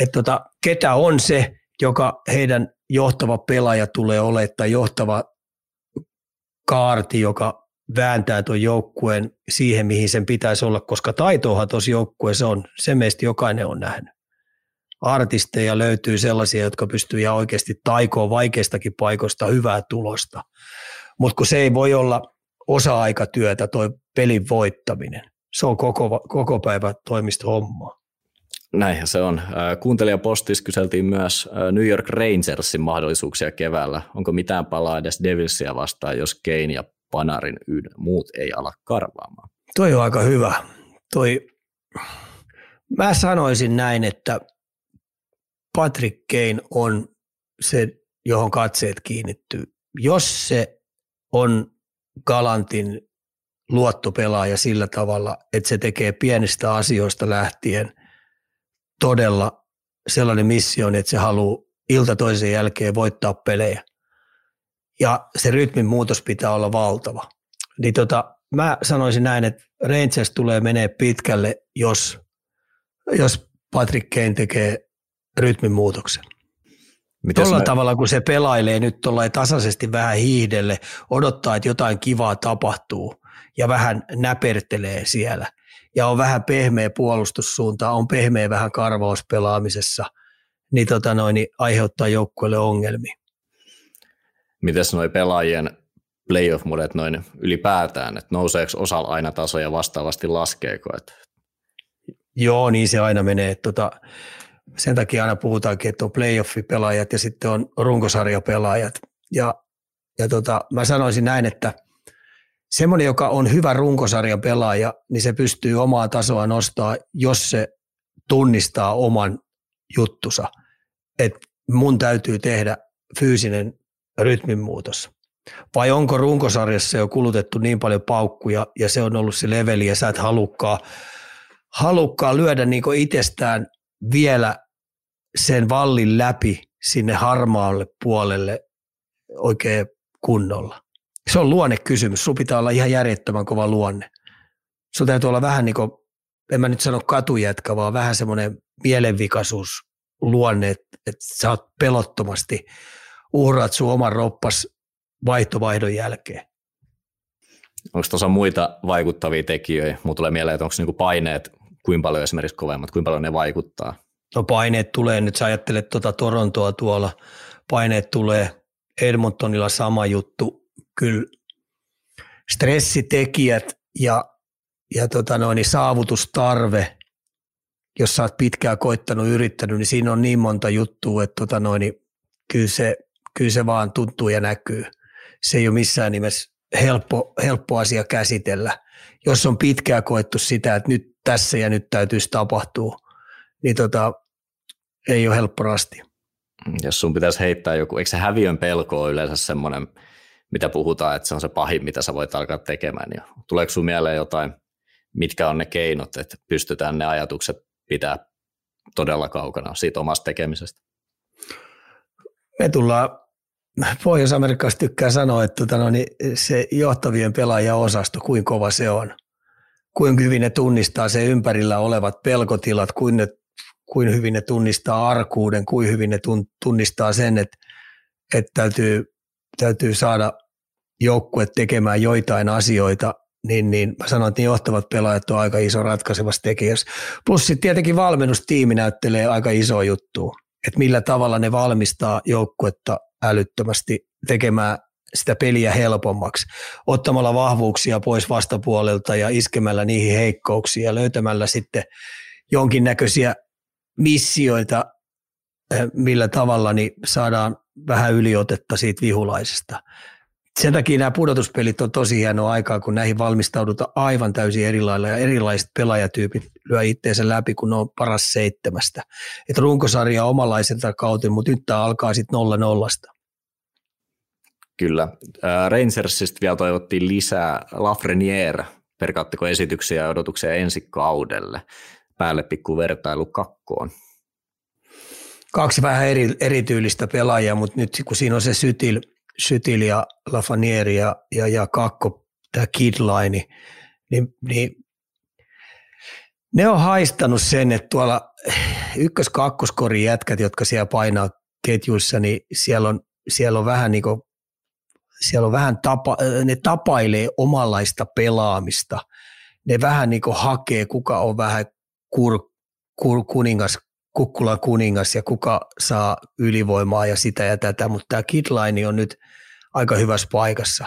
Että tota, ketä on se, joka heidän johtava pelaaja tulee olemaan tai johtava kaarti, joka vääntää tuon joukkueen siihen, mihin sen pitäisi olla, koska taitoahan tuossa joukkueessa on. Se meistä jokainen on nähnyt. Artisteja löytyy sellaisia, jotka pystyy ihan oikeasti taikoon vaikeistakin paikoista hyvää tulosta. Mutta kun se ei voi olla osa-aikatyötä, toi pelin voittaminen. Se on koko, koko päivä toimista hommaa. Näinhän se on. Kuuntelijapostis kyseltiin myös New York Rangersin mahdollisuuksia keväällä. Onko mitään palaa edes Devilsia vastaan, jos Kane ja Panarin yhden muut ei ala karvaamaan? Toi on aika hyvä. Toi, mä sanoisin näin, että Patrick Kane on se, johon katseet kiinnittyy. Jos se on Galantin luottopelaaja sillä tavalla, että se tekee pienistä asioista lähtien todella sellainen missio, että se haluaa ilta toisen jälkeen voittaa pelejä. Ja se rytmin muutos pitää olla valtava. Niin tota, mä sanoisin näin, että Rangers tulee menee pitkälle, jos, jos Patrick Kane tekee rytmin muutoksen. Tuolla me... tavalla, kun se pelailee nyt tuolla tasaisesti vähän hiihdelle, odottaa, että jotain kivaa tapahtuu ja vähän näpertelee siellä ja on vähän pehmeä puolustussuunta, on pehmeä vähän karvauspelaamisessa, niin, tota noin, niin aiheuttaa joukkueelle ongelmia. Mites noi pelaajien playoff-modet noin ylipäätään, että nouseeko osalla aina taso ja vastaavasti laskeeko? Että... Joo, niin se aina menee. Tota, sen takia aina puhutaankin, että on playoff-pelaajat ja sitten on runkosarjapelaajat. Ja, ja tota, mä sanoisin näin, että semmoinen, joka on hyvä runkosarjan pelaaja, niin se pystyy omaa tasoa nostaa, jos se tunnistaa oman juttusa. Että mun täytyy tehdä fyysinen rytminmuutos. Vai onko runkosarjassa jo kulutettu niin paljon paukkuja ja se on ollut se leveli ja sä et halukkaa, halukkaa lyödä niin itsestään vielä sen vallin läpi sinne harmaalle puolelle oikein kunnolla. Se on luonnekysymys. Sun pitää olla ihan järjettömän kova luonne. Sun täytyy olla vähän niin kuin, en mä nyt sano katujätkä, vaan vähän semmoinen mielenvikaisuus luonne, että, että sä oot pelottomasti uhraat sun oman roppas vaihtovaihdon jälkeen. Onko tuossa muita vaikuttavia tekijöitä? Mulla tulee mieleen, että onko niinku paineet kuinka paljon esimerkiksi kovemmat, kuinka paljon ne vaikuttaa? No paineet tulee, nyt sä ajattelet tuota Torontoa tuolla, paineet tulee Edmontonilla sama juttu, kyllä stressitekijät ja, ja tota noin, niin saavutustarve, jos sä oot pitkään koittanut, yrittänyt, niin siinä on niin monta juttua, että tota noin, niin kyllä, se, kyllä se vaan tuntuu ja näkyy. Se ei ole missään nimessä helppo, helppo asia käsitellä. Jos on pitkään koettu sitä, että nyt tässä ja nyt täytyisi tapahtua, niin tota, ei ole helppo rasti. Jos sun pitäisi heittää joku, eikö se häviön pelko ole yleensä semmoinen, mitä puhutaan, että se on se pahin, mitä sä voit alkaa tekemään. Ja tuleeko sun mieleen jotain, mitkä on ne keinot, että pystytään ne ajatukset pitää todella kaukana siitä omasta tekemisestä? Me tullaan, Pohjois-Amerikassa tykkää sanoa, että tota, no, niin se johtavien pelaajien osasto, kuinka kova se on. Kuinka hyvin ne tunnistaa se ympärillä olevat pelkotilat, kuin ne kuin hyvin ne tunnistaa arkuuden, kuin hyvin ne tunnistaa sen, että, että täytyy, täytyy saada joukkue tekemään joitain asioita, niin, niin mä sanon, että niin johtavat pelaajat on aika iso ratkaisevassa tekijässä. Plus sitten tietenkin valmennustiimi näyttelee aika iso juttu, että millä tavalla ne valmistaa joukkuetta älyttömästi tekemään sitä peliä helpommaksi, ottamalla vahvuuksia pois vastapuolelta ja iskemällä niihin heikkouksia ja löytämällä sitten jonkinnäköisiä missioita, eh, millä tavalla niin saadaan vähän yliotetta siitä vihulaisesta. Sen takia nämä pudotuspelit on tosi hienoa aikaa, kun näihin valmistaudutaan aivan täysin erilailla ja erilaiset pelaajatyypit lyö itteensä läpi, kun ne on paras seitsemästä. Et runkosarja omalaiselta kautta, mutta nyt tämä alkaa sitten nolla nollasta. Kyllä. Rangersista vielä toivottiin lisää Lafreniere Perkaatteko esityksiä ja odotuksia ensi kaudelle? Päälle pikku vertailu kakkoon. Kaksi vähän eri, erityylistä pelaajaa, mutta nyt kun siinä on se Sytil, Sytil ja Lafanieri ja, ja, ja Kakko, tämä Kidline, niin, niin ne on haistanut sen, että tuolla ykkös-kakkoskorin jätkät, jotka siellä painaa ketjuissa, niin siellä on, siellä on vähän niin kuin, siellä on vähän tapa, ne tapailee omanlaista pelaamista. Ne vähän niin kuin hakee, kuka on vähän kur, kur, kuningas, kukkulan kuningas ja kuka saa ylivoimaa ja sitä ja tätä, mutta tämä Kidline on nyt aika hyvässä paikassa.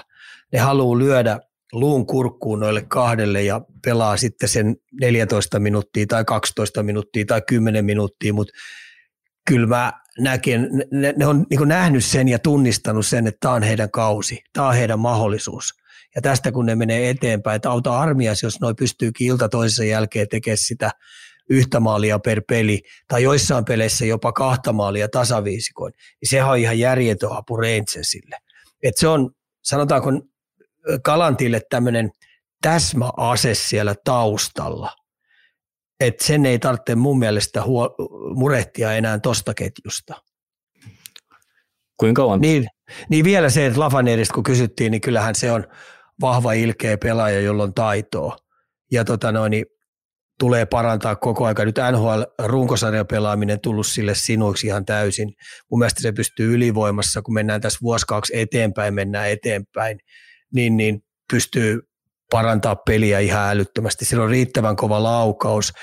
Ne haluaa lyödä luun kurkkuun noille kahdelle ja pelaa sitten sen 14 minuuttia tai 12 minuuttia tai 10 minuuttia, mutta kyllä mä näkin, ne, ne on niin nähnyt sen ja tunnistanut sen, että tämä on heidän kausi, tämä on heidän mahdollisuus. Ja tästä kun ne menee eteenpäin, että auta armias, jos noi pystyykin ilta toisessa jälkeen tekemään sitä yhtä maalia per peli, tai joissain peleissä jopa kahta maalia tasaviisikoin, niin sehän on ihan järjetön apu Rangersille. Et se on, sanotaanko Kalantille tämmöinen täsmäase siellä taustalla, että sen ei tarvitse mun mielestä huo, murehtia enää tosta ketjusta. Kuinka kauan? Niin, niin vielä se, että Lafanerista kun kysyttiin, niin kyllähän se on vahva ilkeä pelaaja, jolla on taitoa. Ja tota noin, niin tulee parantaa koko aika. Nyt NHL-runkosarjan pelaaminen tullut sille sinuiksi ihan täysin. Mun mielestä se pystyy ylivoimassa, kun mennään tässä vuosi kaksi eteenpäin, mennään eteenpäin, niin, niin pystyy parantaa peliä ihan älyttömästi. Sillä on riittävän kova laukaus.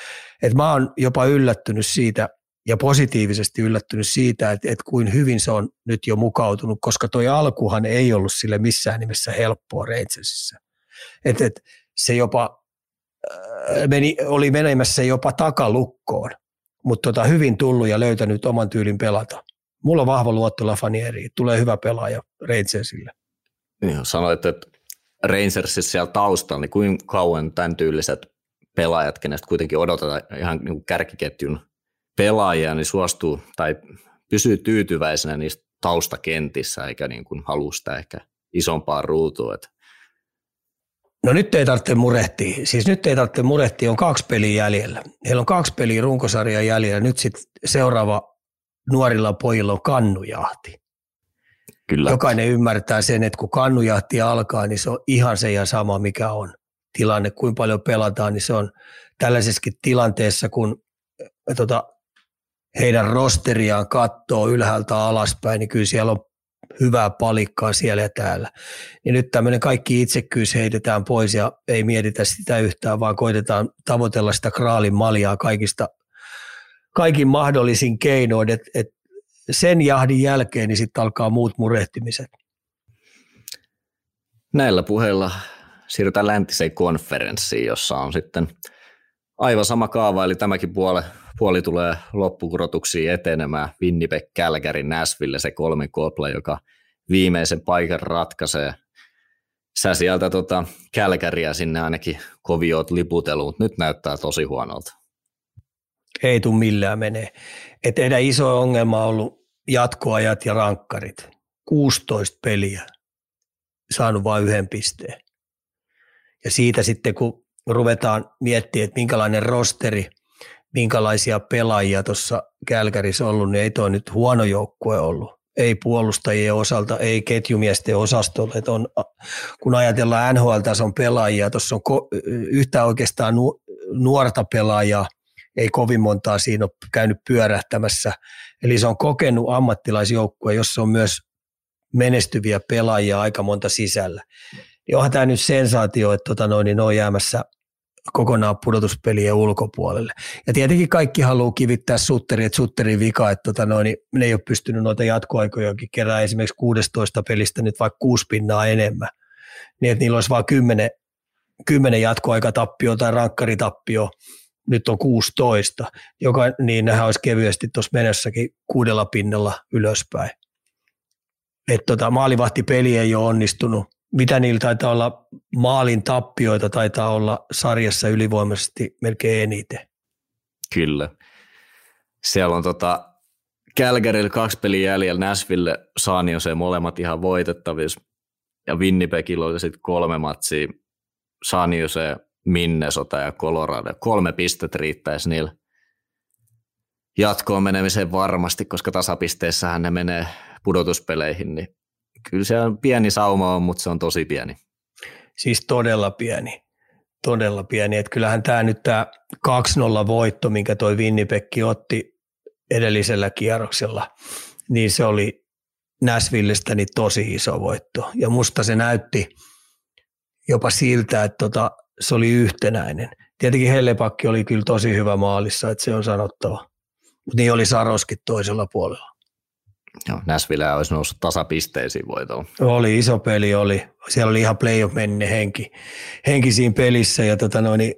Et mä oon jopa yllättynyt siitä ja positiivisesti yllättynyt siitä, että, että kuin hyvin se on nyt jo mukautunut, koska toi alkuhan ei ollut sille missään nimessä helppoa Rangersissa. Et, et, se jopa äh, meni, oli menemässä jopa takalukkoon, mutta tota, hyvin tullut ja löytänyt oman tyylin pelata. Mulla on vahva luotto Lafanieriin, tulee hyvä pelaaja Rangersille. Niin, sanoit, että Rangersissa siellä taustalla, niin kuinka kauan tämän tyyliset pelaajat, kenestä kuitenkin odotetaan ihan niin kuin kärkiketjun pelaajia, niin suostuu tai pysyy tyytyväisenä niistä taustakentissä, eikä niin kuin halua sitä ehkä isompaa ruutua. No nyt ei tarvitse murehtia. Siis nyt ei tarvitse murehtia, on kaksi peliä jäljellä. Heillä on kaksi peliä runkosarjan jäljellä. Nyt sitten seuraava nuorilla pojilla on kannujahti. Kyllä. Jokainen ymmärtää sen, että kun kannujahti alkaa, niin se on ihan se ja sama, mikä on tilanne, kuinka paljon pelataan, niin se on tällaisessakin tilanteessa, kun tota, heidän rosteriaan katsoo ylhäältä alaspäin, niin kyllä siellä on hyvää palikkaa siellä ja täällä. Ja nyt tämmöinen kaikki itsekkyys heitetään pois ja ei mietitä sitä yhtään, vaan koitetaan tavoitella sitä kraalin maljaa kaikista, kaikin mahdollisin keinoin, että et sen jahdin jälkeen niin sitten alkaa muut murehtimiset. Näillä puheilla siirrytään läntiseen konferenssiin, jossa on sitten aivan sama kaava, eli tämäkin puoli, puoli tulee loppukurotuksiin etenemään. Winnipeg, Calgary, Nashville, se kolmen kopla, joka viimeisen paikan ratkaisee. Sä sieltä tota Kälkäriä sinne ainakin koviot liputeluun, nyt näyttää tosi huonolta. Ei tule millään menee. Et iso ongelma on ollut jatkoajat ja rankkarit. 16 peliä, saanut vain yhden pisteen. Ja siitä sitten, kun ruvetaan miettimään, että minkälainen rosteri, minkälaisia pelaajia tuossa Kälkärissä ollut, niin ei tuo nyt huono joukkue ollut. Ei puolustajien osalta, ei ketjumiesten osastolle. Että on, kun ajatellaan NHL-tason pelaajia, tuossa on ko- yhtä oikeastaan nu- nuorta pelaajaa – ei kovin montaa siinä ole käynyt pyörähtämässä. Eli se on kokenut ammattilaisjoukkue, jossa on myös menestyviä pelaajia aika monta sisällä. Niin onhan tämä nyt sensaatio, että tota noin, niin on jäämässä kokonaan pudotuspelien ulkopuolelle. Ja tietenkin kaikki haluaa kivittää Sutteri, että Sutterin vika, että tota noin, niin ne ei ole pystynyt noita jatkoaikojakin kerää esimerkiksi 16 pelistä nyt vaikka kuusi pinnaa enemmän. Niin, että niillä olisi vain kymmenen, kymmenen jatkoaikatappio tai rankkaritappio, nyt on 16, joka, niin nehän olisi kevyesti tuossa menessäkin kuudella pinnalla ylöspäin. Että tota, maalivahtipeli ei ole onnistunut. Mitä niillä taitaa olla maalin tappioita, taitaa olla sarjassa ylivoimaisesti melkein eniten. Kyllä. Siellä on tota, Calgarylla kaksi peliä jäljellä, Nashville, San Jose, molemmat ihan voitettavissa. Ja Winnipegillä on sitten kolme matsia San Jose, Minnesota ja Colorado. Kolme pistettä riittäisi niillä jatkoon menemiseen varmasti, koska tasapisteessähän ne menee pudotuspeleihin, niin kyllä se on pieni sauma on, mutta se on tosi pieni. Siis todella pieni. Todella pieni. Että kyllähän tämä nyt tämä 2-0 voitto, minkä toi Winnipekki otti edellisellä kierroksella, niin se oli Näsvillestä niin tosi iso voitto. Ja musta se näytti jopa siltä, että tota, se oli yhtenäinen. Tietenkin Hellepakki oli kyllä tosi hyvä maalissa, että se on sanottava. Mutta niin oli Saroskin toisella puolella. Joo, Näsville olisi noussut tasapisteisiin voitolla. Oli iso peli, oli. Siellä oli ihan playoff menninen henki, henki siinä pelissä ja tota noin,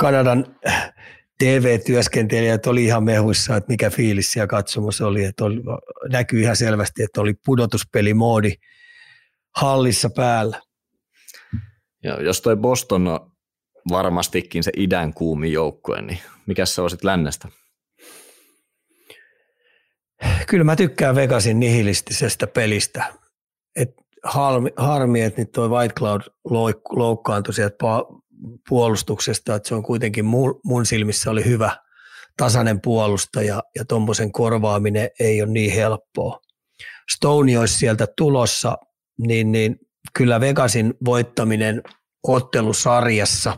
Kanadan TV-työskentelijät oli ihan mehuissa, että mikä fiilis siellä katsomus oli. Että oli, näkyy ihan selvästi, että oli pudotuspelimoodi hallissa päällä. Ja jos toi Boston on varmastikin se idän kuumi joukkue, niin mikä on sitten lännestä? Kyllä mä tykkään Vegasin nihilistisestä pelistä. Et harmi, harmi, että nyt toi White Cloud loukkaantui sieltä puolustuksesta, että se on kuitenkin mun, mun silmissä oli hyvä tasainen puolustaja ja tuommoisen korvaaminen ei ole niin helppoa. Stone olisi sieltä tulossa, niin, niin kyllä Vegasin voittaminen ottelusarjassa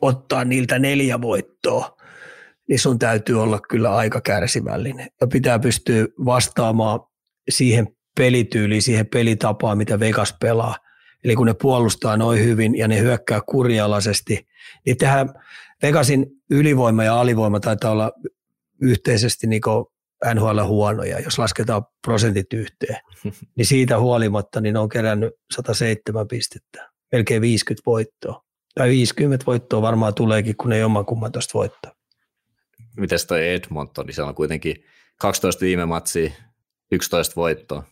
ottaa niiltä neljä voittoa, niin sun täytyy olla kyllä aika kärsivällinen ja pitää pystyä vastaamaan siihen pelityyliin, siihen pelitapaan, mitä Vegas pelaa. Eli kun ne puolustaa noin hyvin ja ne hyökkää kurialaisesti, niin tähän Vegasin ylivoima ja alivoima taitaa olla yhteisesti niin NHL huonoja, jos lasketaan prosentit yhteen. niin siitä huolimatta niin on kerännyt 107 pistettä, melkein 50 voittoa. Tai 50 voittoa varmaan tuleekin, kun ei oman kumman tuosta voittaa mites toi Edmonton, niin se on kuitenkin 12 viime matsia, 11 voittoa.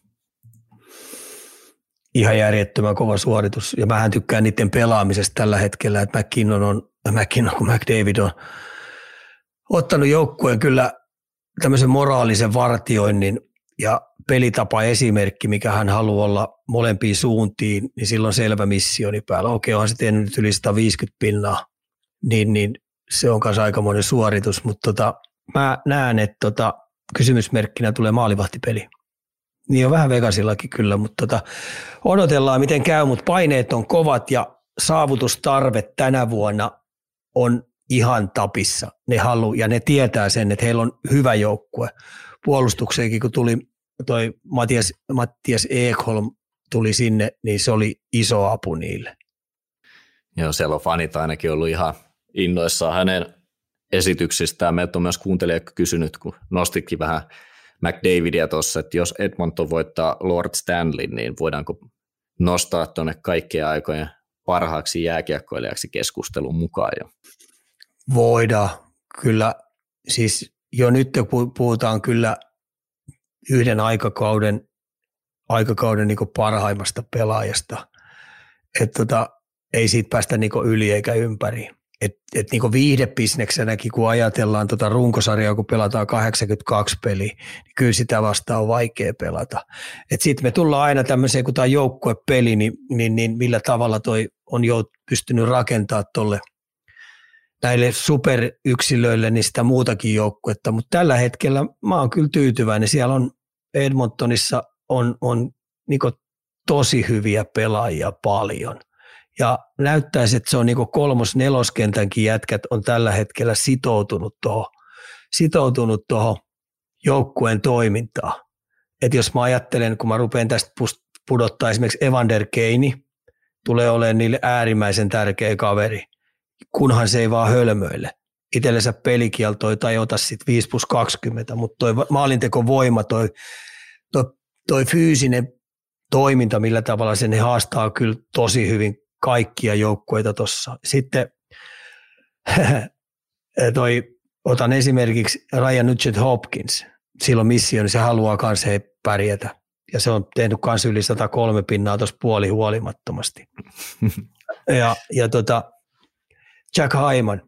Ihan järjettömän kova suoritus. Ja mähän tykkään niiden pelaamisesta tällä hetkellä, että McKinnon on, McKinnon kun McDavid on ottanut joukkueen kyllä tämmöisen moraalisen vartioinnin ja pelitapa esimerkki, mikä hän haluaa olla molempiin suuntiin, niin silloin selvä missioni päällä. Okei, onhan se tehnyt nyt yli 150 pinnaa, niin, niin se on myös aikamoinen suoritus, mutta tota, mä näen, että tota, kysymysmerkkinä tulee maalivahtipeli. Niin on vähän Vegasillakin kyllä, mutta tota, odotellaan miten käy, mutta paineet on kovat ja saavutustarve tänä vuonna on ihan tapissa. Ne halu, ja ne tietää sen, että heillä on hyvä joukkue. Puolustukseenkin, kun tuli toi Matias, Mattias Ekholm tuli sinne, niin se oli iso apu niille. Joo, siellä on fanit ainakin ollut ihan innoissaan hänen esityksistään. Meiltä on myös kuuntelija kysynyt, kun nostitkin vähän McDavidia tuossa, että jos Edmonton voittaa Lord Stanley, niin voidaanko nostaa tuonne kaikkien aikojen parhaaksi jääkiekkoilijaksi keskustelun mukaan jo? Voidaan, kyllä. Siis jo nyt puhutaan kyllä yhden aikakauden, aikakauden niin parhaimmasta pelaajasta. Että tota, ei siitä päästä niin yli eikä ympäri. Et, et niin viihdebisneksenäkin, kun ajatellaan tuota runkosarjaa, kun pelataan 82 peliä, niin kyllä sitä vastaan on vaikea pelata. Sitten me tullaan aina tämmöiseen, kun tämä joukkuepeli, niin, niin, niin millä tavalla toi on jo pystynyt rakentaa tuolle näille superyksilöille niin sitä muutakin joukkuetta, mutta tällä hetkellä mä oon kyllä tyytyväinen. Siellä on Edmontonissa on, on niin tosi hyviä pelaajia paljon. Ja näyttäisi, että se on niin kolmos neloskentänkin jätkät on tällä hetkellä sitoutunut tuohon sitoutunut tuohon joukkueen toimintaan. Että jos mä ajattelen, kun mä rupean tästä pudottaa esimerkiksi Evander Keini, tulee olemaan niille äärimmäisen tärkeä kaveri, kunhan se ei vaan hölmöille. Itsellensä pelikieltoi tai ota sitten 5 plus 20, mutta toi maalinteko voima, toi, toi, toi fyysinen toiminta, millä tavalla sen haastaa kyllä tosi hyvin kaikkia joukkueita tuossa. Sitten toi, otan esimerkiksi Ryan Nugent Hopkins. Silloin missio, niin se haluaa myös he pärjätä. Ja se on tehnyt myös yli 103 pinnaa tuossa puoli huolimattomasti. ja, ja tota, Jack Hyman.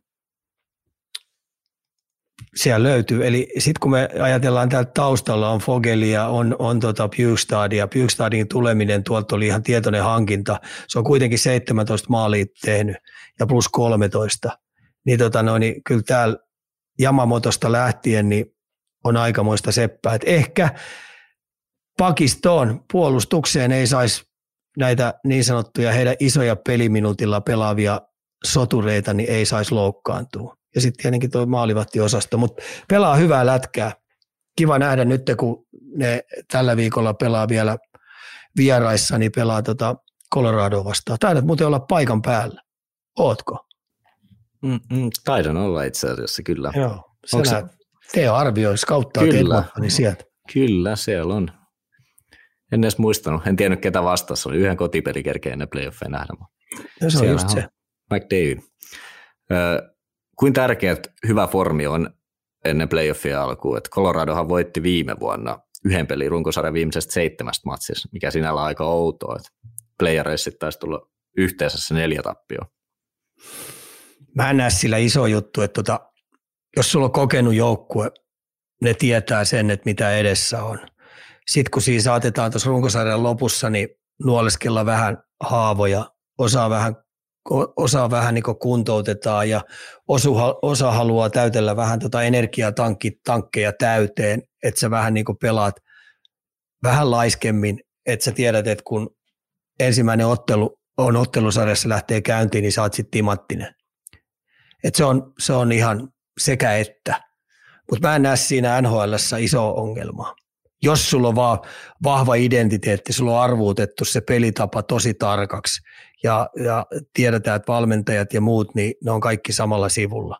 siellä löytyy. Eli sitten kun me ajatellaan täältä taustalla on Fogelia, on, on tota Bjugstadia, Bjugstadin tuleminen tuolta oli ihan tietoinen hankinta. Se on kuitenkin 17 maalia tehnyt ja plus 13. Niin, tota noin, niin kyllä täällä Jamamotosta lähtien niin on aikamoista seppää. Et ehkä pakistoon puolustukseen ei saisi näitä niin sanottuja heidän isoja peliminuutilla pelaavia sotureita, niin ei saisi loukkaantua. Ja sitten tietenkin tuo maalivahtiosasto, mutta pelaa hyvää lätkää. Kiva nähdä nyt, kun ne tällä viikolla pelaa vielä vieraissa, niin pelaa tota Colorado vastaan. Taidat muuten olla paikan päällä. Ootko? Mm-mm, taidan olla itse asiassa, kyllä. Joo, se Teo arvioi, skauttaa kyllä, niin sieltä. Kyllä, siellä on. En edes muistanut, en tiennyt ketä vastassa oli. Yhden kotipeli kerkeä ennen playoffeja nähdä. No, se on just se. McDavid. Kuin tärkeä hyvä formi on ennen playoffia alkuun. että Coloradohan voitti viime vuonna yhden pelin runkosarjan viimeisestä seitsemästä matsista, mikä sinällä on aika outoa. Että playereissa taisi tulla yhteensä se neljä tappio. Mä en näe sillä iso juttu, että tota, jos sulla on kokenut joukkue, ne tietää sen, että mitä edessä on. Sitten kun siinä saatetaan tuossa runkosarjan lopussa, niin nuoleskella vähän haavoja, osaa vähän osa vähän niin kuntoutetaan ja osa haluaa täytellä vähän tota energiatankkeja täyteen, että sä vähän niin pelaat vähän laiskemmin, että sä tiedät, että kun ensimmäinen ottelu on ottelusarjassa lähtee käyntiin, niin sä oot sitten timattinen. Et se, on, se on ihan sekä että. Mutta mä en näe siinä NHL iso ongelmaa jos sulla on vaan vahva identiteetti, sulla on arvuutettu se pelitapa tosi tarkaksi ja, ja tiedetään, että valmentajat ja muut, niin ne on kaikki samalla sivulla.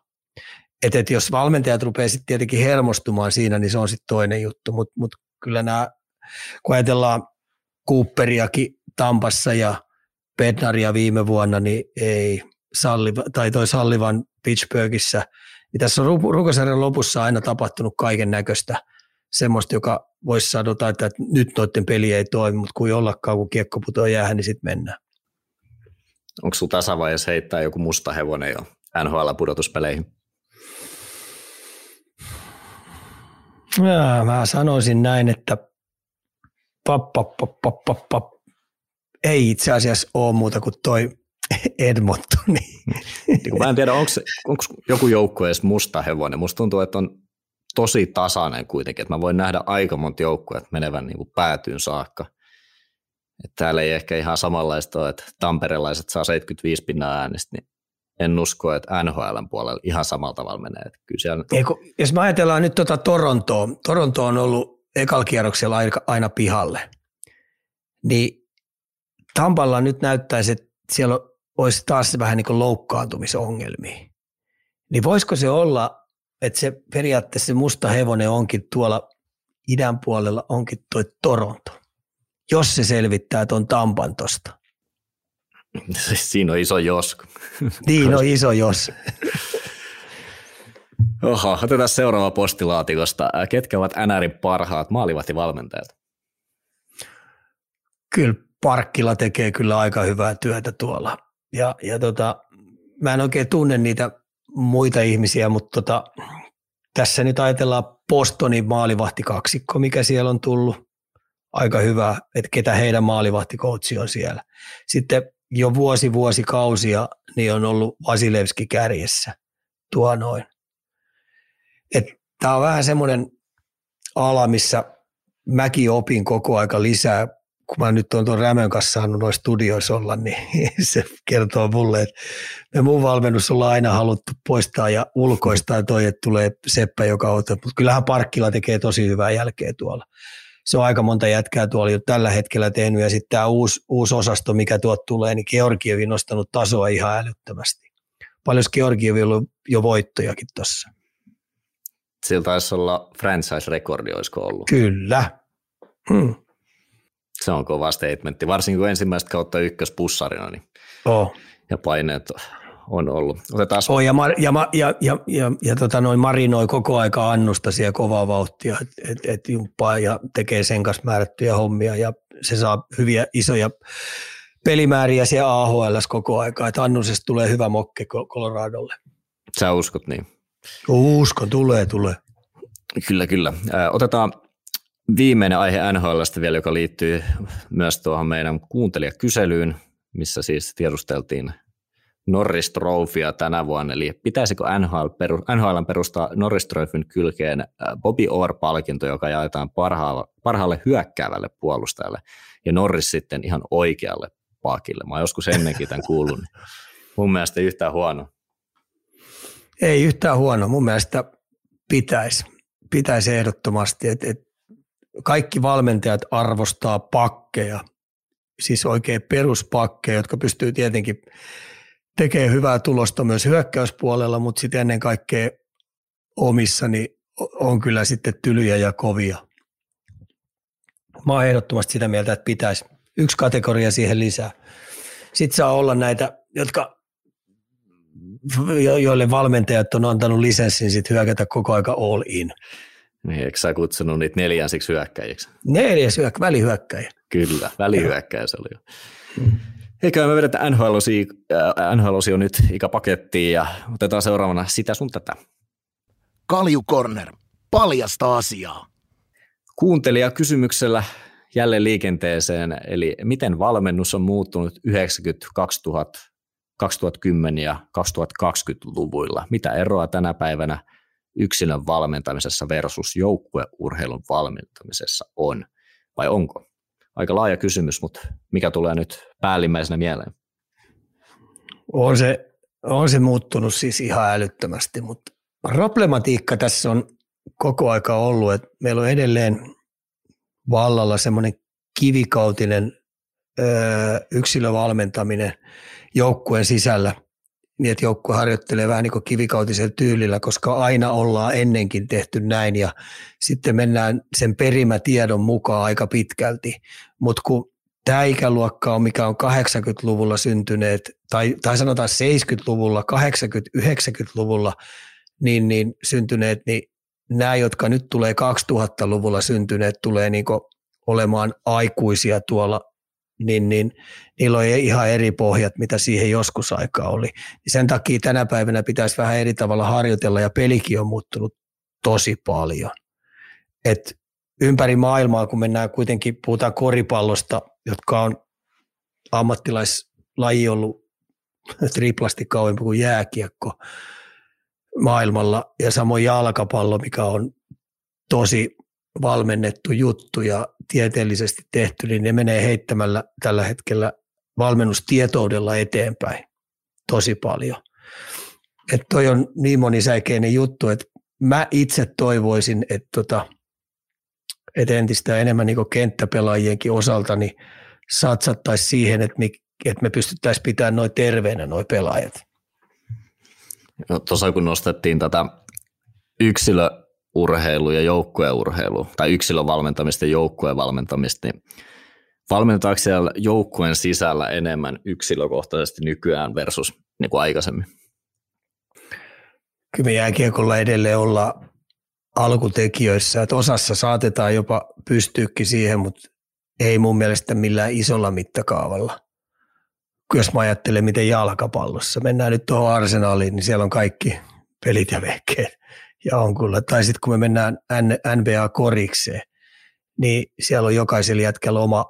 Et, et jos valmentajat rupeaa sitten tietenkin hermostumaan siinä, niin se on sitten toinen juttu, mutta mut kyllä nämä, kun ajatellaan Cooperiakin Tampassa ja Bednaria viime vuonna, niin ei Salliva, tai toi Sallivan Pittsburghissa, niin tässä on lopussa aina tapahtunut kaiken näköistä – semmoista, joka voisi sanoa, että nyt noiden peli ei toimi, mutta kun jollakaan, kun kiekko putoaa jäähän, niin sitten mennään. Onko sinulla tässä vaiheessa heittää joku musta hevonen jo NHL-pudotuspeleihin? Ja, mä sanoisin näin, että pap, pap, pap, pap, pap, pap. ei itse asiassa ole muuta kuin toi Edmontoni. Niin mä en tiedä, onko, onko joku joukko edes musta hevonen. Musta tuntuu, että on tosi tasainen kuitenkin, että mä voin nähdä aika monta joukkoa menevän niin kuin päätyyn saakka. Että täällä ei ehkä ihan samanlaista ole, että tamperelaiset saa 75 pinnaa äänestä, niin en usko, että NHLn puolella ihan samalla tavalla menee. Että kyllä siellä... Eiku, jos me ajatellaan nyt tuota Torontoa, Toronto on ollut ekalla kierroksella aina, aina pihalle, niin Tampalla nyt näyttäisi, että siellä olisi taas vähän niin kuin loukkaantumisongelmia. Niin voisiko se olla että se periaatteessa se musta hevonen onkin tuolla idän puolella onkin toi Toronto, jos se selvittää tuon Tampan tosta. Siinä on iso jos. Niin on iso jos. Oho, otetaan seuraava postilaatikosta. Ketkä ovat NRin parhaat maalivahtivalmentajat? Kyllä Parkkila tekee kyllä aika hyvää työtä tuolla. Ja, ja tota, mä en oikein tunne niitä muita ihmisiä, mutta tota, tässä nyt ajatellaan Bostonin maalivahtikaksikko, mikä siellä on tullut. Aika hyvä, että ketä heidän maalivahtikoutsi on siellä. Sitten jo vuosi vuosikausia niin on ollut Vasilevski kärjessä tuo noin. Tämä on vähän semmoinen ala, missä mäkin opin koko aika lisää kun mä nyt olen tuon Rämön kanssa saanut noissa studioissa olla, niin se kertoo mulle, että me mun valmennus ollaan aina haluttu poistaa ja ulkoistaa toi, että tulee seppä, joka ottaa. Mutta kyllähän Parkkila tekee tosi hyvää jälkeä tuolla. Se on aika monta jätkää tuolla jo tällä hetkellä tehnyt ja sitten tämä uusi, uusi osasto, mikä tuot tulee, niin Georgievi nostanut tasoa ihan älyttömästi. Paljon Georgievi on jo voittojakin tuossa. Sillä taisi olla franchise-rekordi, olisiko ollut? Kyllä. Hmm. Se on kova statementti, varsinkin kun ensimmäistä kautta ykköspussarina, niin oh. ja paineet on ollut. Otetaan... Oh, ja, Mar- ja, ja, ja, ja, ja tota noin marinoi koko aika annusta siellä kovaa vauhtia, että et, et jumppaa ja tekee sen kanssa määrättyjä hommia ja se saa hyviä isoja pelimääriä siellä AHL koko aikaa, että Annusesta tulee hyvä mokke Coloradolle. Sä uskot niin? Uskon, tulee, tulee. Kyllä, kyllä. Otetaan viimeinen aihe NHLstä vielä, joka liittyy myös tuohon meidän kuuntelijakyselyyn, missä siis tiedusteltiin Norris Trophya tänä vuonna, eli pitäisikö NHL, peru, NHL perustaa Norris Trophyn kylkeen Bobby Orr-palkinto, joka jaetaan parhaalle, parhaalle hyökkäävälle puolustajalle, ja Norris sitten ihan oikealle pakille. Mä oon joskus ennenkin tämän kuullut, niin mun mielestä yhtään huono. Ei yhtään huono, mun mielestä pitäisi, pitäisi ehdottomasti, että et kaikki valmentajat arvostaa pakkeja, siis oikein peruspakkeja, jotka pystyy tietenkin tekemään hyvää tulosta myös hyökkäyspuolella, mutta sitten ennen kaikkea omissa niin on kyllä sitten tylyjä ja kovia. Mä oon ehdottomasti sitä mieltä, että pitäisi yksi kategoria siihen lisää. Sitten saa olla näitä, jotka joille valmentajat on antanut lisenssin sit hyökätä koko aika all in. Niin, eikö sä kutsunut niitä neljänsiksi hyökkäjiksi? Neljäs hyökkä, välihyökkäjä. Kyllä, välihyökkäjä se oli jo. Mm. Eikä me vedetään nhl äh, on nyt ikäpakettiin ja otetaan seuraavana sitä sun tätä. Kalju Corner, paljasta asiaa. Kuuntelija kysymyksellä jälleen liikenteeseen, eli miten valmennus on muuttunut 90 2000 2010- ja 2020-luvuilla? Mitä eroa tänä päivänä yksilön valmentamisessa versus joukkueurheilun valmentamisessa on? Vai onko? Aika laaja kysymys, mutta mikä tulee nyt päällimmäisenä mieleen? On se, on se muuttunut siis ihan älyttömästi, mutta problematiikka tässä on koko aika ollut, että meillä on edelleen vallalla semmoinen kivikautinen öö, yksilövalmentaminen joukkueen sisällä, niin että joukkue harjoittelee vähän niin kuin kivikautisella tyylillä, koska aina ollaan ennenkin tehty näin ja sitten mennään sen perimätiedon mukaan aika pitkälti. Mutta kun tämä ikäluokka on, mikä on 80-luvulla syntyneet, tai, tai sanotaan 70-luvulla, 80-90-luvulla niin, niin syntyneet, niin nämä, jotka nyt tulee 2000-luvulla syntyneet, tulee niin olemaan aikuisia tuolla niin, niin niillä on ihan eri pohjat, mitä siihen joskus aikaa oli. Sen takia tänä päivänä pitäisi vähän eri tavalla harjoitella ja pelikin on muuttunut tosi paljon. Et ympäri maailmaa, kun mennään kuitenkin, puhutaan koripallosta, jotka on ammattilaislaji ollut triplasti kauempi kuin jääkiekko maailmalla ja samoin jalkapallo, mikä on tosi valmennettu juttu ja tieteellisesti tehty, niin ne menee heittämällä tällä hetkellä valmennustietoudella eteenpäin tosi paljon. Että toi on niin monisäikeinen juttu, että mä itse toivoisin, että, tota, että entistä enemmän niin kenttäpelaajienkin osalta niin satsattaisiin siihen, että että me pystyttäisiin pitämään noin terveenä noin pelaajat. No, Tuossa kun nostettiin tätä yksilö urheilu ja joukkueurheilu, tai yksilön valmentamista ja joukkueen valmentamista, niin valmentaako siellä joukkueen sisällä enemmän yksilökohtaisesti nykyään versus niin kuin aikaisemmin? Kyllä me jääkiekolla edelleen olla alkutekijöissä, että osassa saatetaan jopa pystyykin siihen, mutta ei mun mielestä millään isolla mittakaavalla. Jos mä ajattelen, miten jalkapallossa, mennään nyt tuohon arsenaaliin, niin siellä on kaikki pelit ja vehkeet ja on kyllä. Tai sitten kun me mennään NBA-korikseen, niin siellä on jokaisella jätkällä oma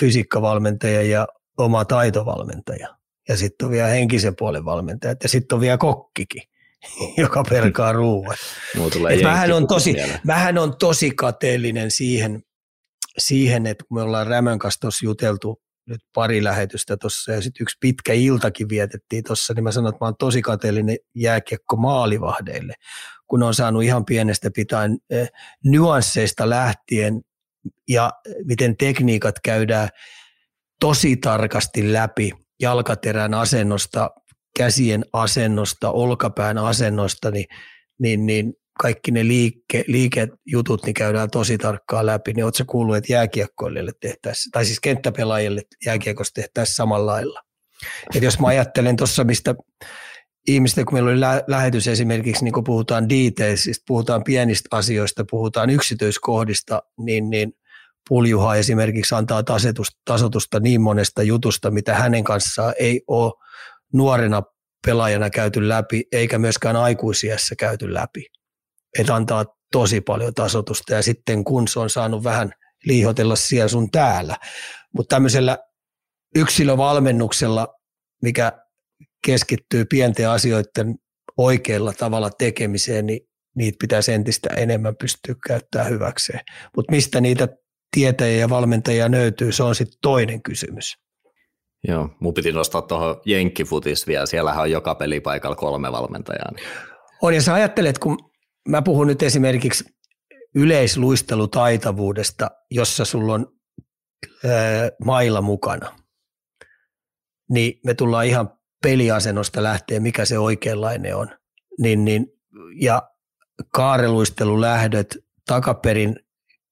fysiikkavalmentaja ja oma taitovalmentaja. Ja sitten on vielä henkisen puolen valmentaja. Ja sitten on vielä kokkikin, joka perkaa ruuan. Vähän on, tosi, vähän on tosi kateellinen siihen, siihen, että kun me ollaan Rämön kanssa tuossa juteltu nyt pari lähetystä tuossa ja sitten yksi pitkä iltakin vietettiin tuossa, niin mä sanoin, että mä oon tosi kateellinen jääkiekko maalivahdeille, kun on saanut ihan pienestä pitäen eh, nyansseista lähtien ja miten tekniikat käydään tosi tarkasti läpi jalkaterän asennosta, käsien asennosta, olkapään asennosta, niin, niin, niin kaikki ne liike, liikejutut niin käydään tosi tarkkaan läpi, niin oletko kuullut, että jääkiekkoille tehtäisiin, tai siis kenttäpelaajille jääkiekossa tehtäisiin samalla lailla. Et jos mä ajattelen tuossa, mistä ihmisten, kun meillä oli lä- lähetys esimerkiksi, niin kun puhutaan detailsista, puhutaan pienistä asioista, puhutaan yksityiskohdista, niin, niin Puljuha esimerkiksi antaa tasetusta, tasotusta niin monesta jutusta, mitä hänen kanssaan ei ole nuorena pelaajana käyty läpi, eikä myöskään aikuisiässä käyty läpi. Et antaa tosi paljon tasotusta ja sitten kun se on saanut vähän liihotella siellä sun täällä. Mutta tämmöisellä yksilövalmennuksella, mikä keskittyy pienten asioiden oikealla tavalla tekemiseen, niin niitä pitäisi entistä enemmän pystyä käyttämään hyväkseen. Mutta mistä niitä tietäjiä ja valmentajia löytyy, se on sitten toinen kysymys. Joo, mun piti nostaa tuohon Jenkkifutis vielä, siellähän on joka pelipaikalla kolme valmentajaa. On, ja sä ajattelet, kun mä puhun nyt esimerkiksi yleisluistelutaitavuudesta, jossa sulla on ää, mailla mukana, niin me tullaan ihan peliasennosta lähtee, mikä se oikeanlainen on. Niin, niin, ja kaareluistelulähdöt, takaperin,